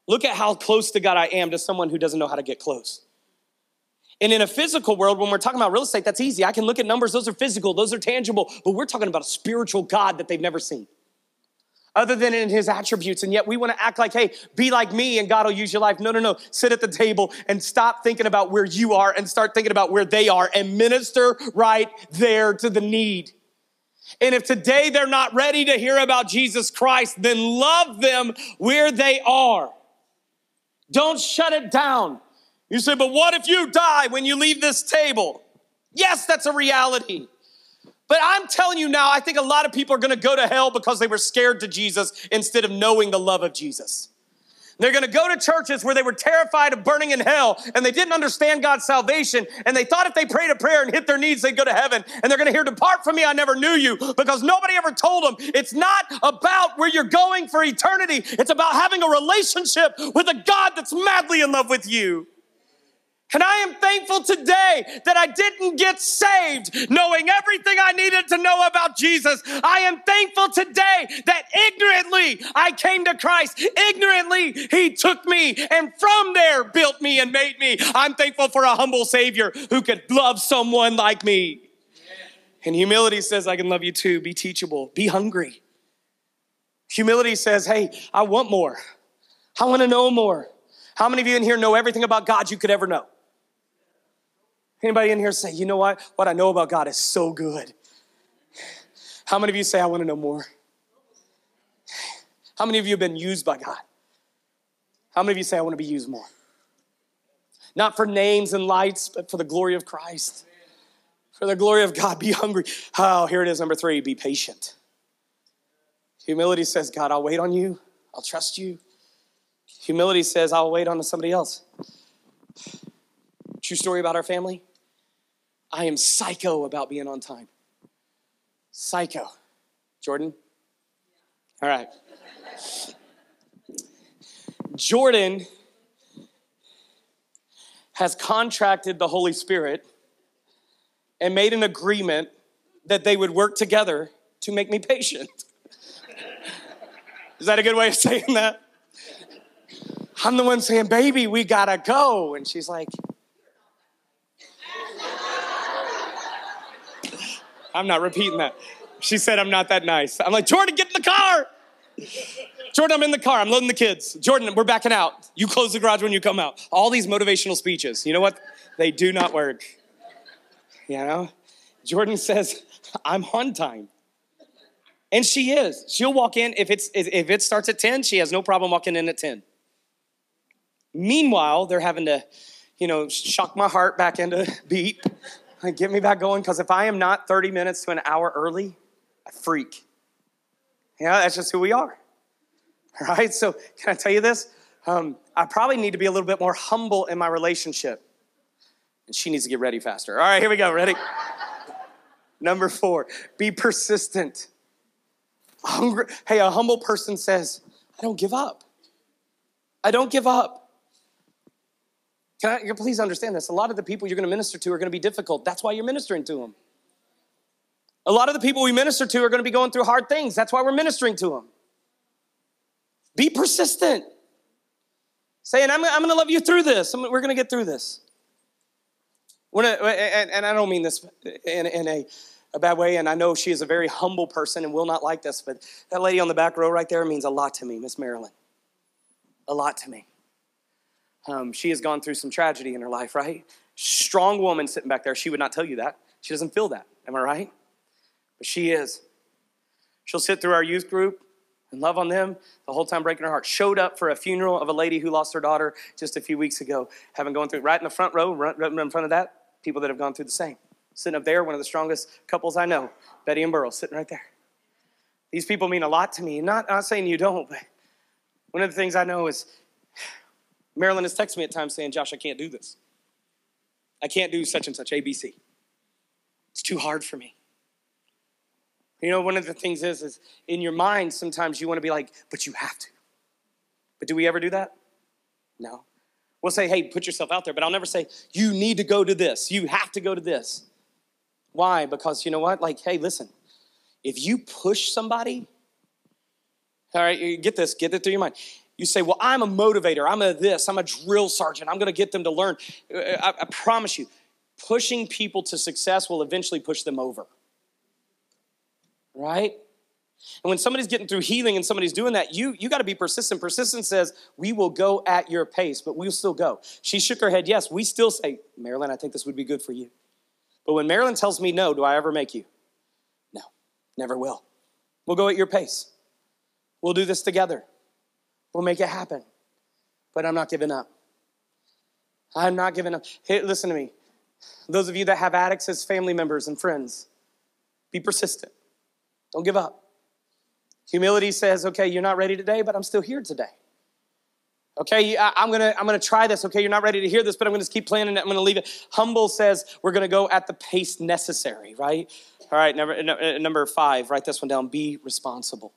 Look at how close to God I am to someone who doesn't know how to get close. And in a physical world, when we're talking about real estate, that's easy. I can look at numbers, those are physical, those are tangible, but we're talking about a spiritual God that they've never seen other than in his attributes. And yet we want to act like, hey, be like me and God will use your life. No, no, no. Sit at the table and stop thinking about where you are and start thinking about where they are and minister right there to the need. And if today they're not ready to hear about Jesus Christ, then love them where they are. Don't shut it down. You say, but what if you die when you leave this table? Yes, that's a reality. But I'm telling you now, I think a lot of people are gonna go to hell because they were scared to Jesus instead of knowing the love of Jesus. They're gonna go to churches where they were terrified of burning in hell and they didn't understand God's salvation and they thought if they prayed a prayer and hit their knees, they'd go to heaven. And they're gonna hear, Depart from me, I never knew you, because nobody ever told them it's not about where you're going for eternity, it's about having a relationship with a God that's madly in love with you. And I am thankful today that I didn't get saved knowing everything I needed to know about Jesus. I am thankful today that ignorantly I came to Christ. Ignorantly, He took me and from there built me and made me. I'm thankful for a humble Savior who could love someone like me. And humility says, I can love you too. Be teachable, be hungry. Humility says, hey, I want more. I want to know more. How many of you in here know everything about God you could ever know? Anybody in here say, you know what? What I know about God is so good. How many of you say, I want to know more? How many of you have been used by God? How many of you say, I want to be used more? Not for names and lights, but for the glory of Christ. For the glory of God, *laughs* be hungry. Oh, here it is, number three be patient. Humility says, God, I'll wait on you, I'll trust you. Humility says, I'll wait on somebody else. True story about our family. I am psycho about being on time. Psycho. Jordan? All right. Jordan has contracted the Holy Spirit and made an agreement that they would work together to make me patient. Is that a good way of saying that? I'm the one saying, Baby, we gotta go. And she's like, I'm not repeating that. She said, I'm not that nice. I'm like, Jordan, get in the car. Jordan, I'm in the car. I'm loading the kids. Jordan, we're backing out. You close the garage when you come out. All these motivational speeches, you know what? They do not work. You know? Jordan says, I'm on time. And she is. She'll walk in if it's if it starts at 10, she has no problem walking in at 10. Meanwhile, they're having to, you know, shock my heart back into *laughs* beat get me back going because if I am not 30 minutes to an hour early, I freak. Yeah, that's just who we are. All *laughs* right, so can I tell you this? Um, I probably need to be a little bit more humble in my relationship. And she needs to get ready faster. All right, here we go. Ready? *laughs* Number four, be persistent. Hungry, hey, a humble person says, I don't give up. I don't give up. Can I please understand this? A lot of the people you're going to minister to are going to be difficult. That's why you're ministering to them. A lot of the people we minister to are going to be going through hard things. That's why we're ministering to them. Be persistent. Saying, I'm, I'm going to love you through this. I'm, we're going to get through this. and, and, I don't mean this in, in a, a bad way, and I know she is a very humble person and will not like this, but that lady on the back row right there means a lot to me, Miss Marilyn. A lot to me. Um, she has gone through some tragedy in her life, right? Strong woman sitting back there. She would not tell you that. She doesn't feel that. Am I right? But she is. She'll sit through our youth group and love on them the whole time breaking her heart. Showed up for a funeral of a lady who lost her daughter just a few weeks ago, having gone through right in the front row, right in front of that, people that have gone through the same. Sitting up there, one of the strongest couples I know, Betty and Burrow, sitting right there. These people mean a lot to me. Not, not saying you don't, but one of the things I know is Marilyn has texted me at times saying, Josh, I can't do this. I can't do such and such, ABC. It's too hard for me. You know, one of the things is, is in your mind, sometimes you want to be like, but you have to. But do we ever do that? No. We'll say, hey, put yourself out there, but I'll never say, you need to go to this. You have to go to this. Why? Because you know what? Like, hey, listen, if you push somebody, all right, get this, get it through your mind. You say, well, I'm a motivator, I'm a this, I'm a drill sergeant, I'm gonna get them to learn. Uh, I, I promise you, pushing people to success will eventually push them over right? And when somebody's getting through healing and somebody's doing that, you you got to be persistent. Persistence says, "We will go at your pace, but we'll still go." She shook her head. Yes, we still say, "Marilyn, I think this would be good for you." But when Marilyn tells me no, do I ever make you? No, never will. We'll go at your pace. We'll do this together. We'll make it happen. But I'm not giving up. I'm not giving up. Hey, listen to me. Those of you that have addicts as family members and friends, be persistent. Don't give up. Humility says, okay, you're not ready today, but I'm still here today. Okay, I, am gonna I'm gonna try this. Okay, you're not ready to hear this, but I'm gonna just keep planning it. I'm gonna leave it. Humble says we're gonna go at the pace necessary, right? All right, number number five. Write this one down. Be responsible.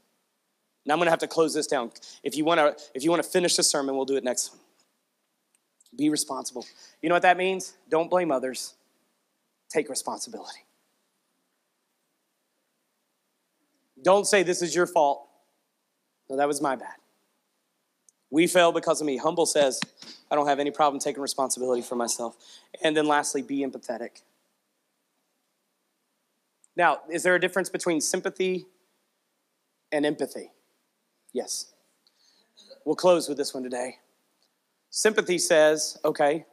Now I'm gonna have to close this down. If you wanna if you wanna finish the sermon, we'll do it next. Be responsible. You know what that means? Don't blame others. Take responsibility. Don't say this is your fault. No, that was my bad. We fail because of me. Humble says, I don't have any problem taking responsibility for myself. And then lastly, be empathetic. Now, is there a difference between sympathy and empathy? Yes. We'll close with this one today. Sympathy says, okay,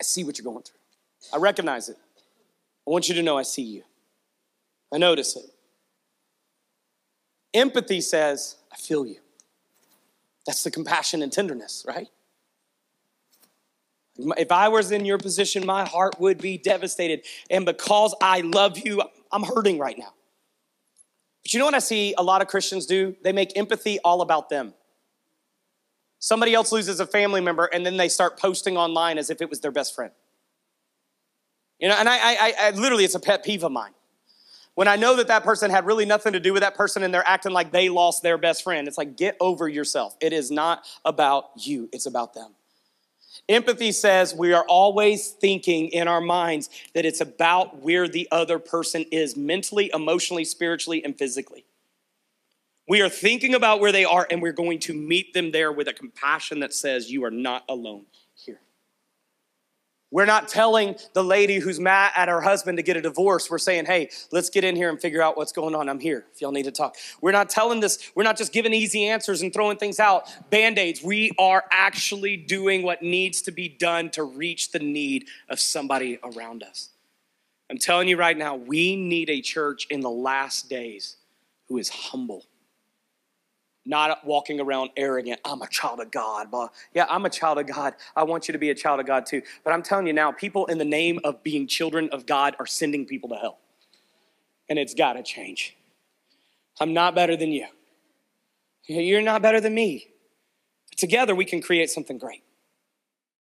I see what you're going through. I recognize it. I want you to know I see you. I notice it. Empathy says, I feel you. That's the compassion and tenderness, right? If I was in your position, my heart would be devastated. And because I love you, I'm hurting right now. But you know what I see a lot of Christians do? They make empathy all about them. Somebody else loses a family member, and then they start posting online as if it was their best friend. You know, and I, I, I literally, it's a pet peeve of mine. When I know that that person had really nothing to do with that person and they're acting like they lost their best friend, it's like, get over yourself. It is not about you, it's about them. Empathy says we are always thinking in our minds that it's about where the other person is mentally, emotionally, spiritually, and physically. We are thinking about where they are and we're going to meet them there with a compassion that says, You are not alone. We're not telling the lady who's mad at her husband to get a divorce. We're saying, hey, let's get in here and figure out what's going on. I'm here if y'all need to talk. We're not telling this, we're not just giving easy answers and throwing things out, band aids. We are actually doing what needs to be done to reach the need of somebody around us. I'm telling you right now, we need a church in the last days who is humble. Not walking around arrogant. I'm a child of God. But yeah, I'm a child of God. I want you to be a child of God too. But I'm telling you now, people in the name of being children of God are sending people to hell. And it's got to change. I'm not better than you. You're not better than me. Together, we can create something great.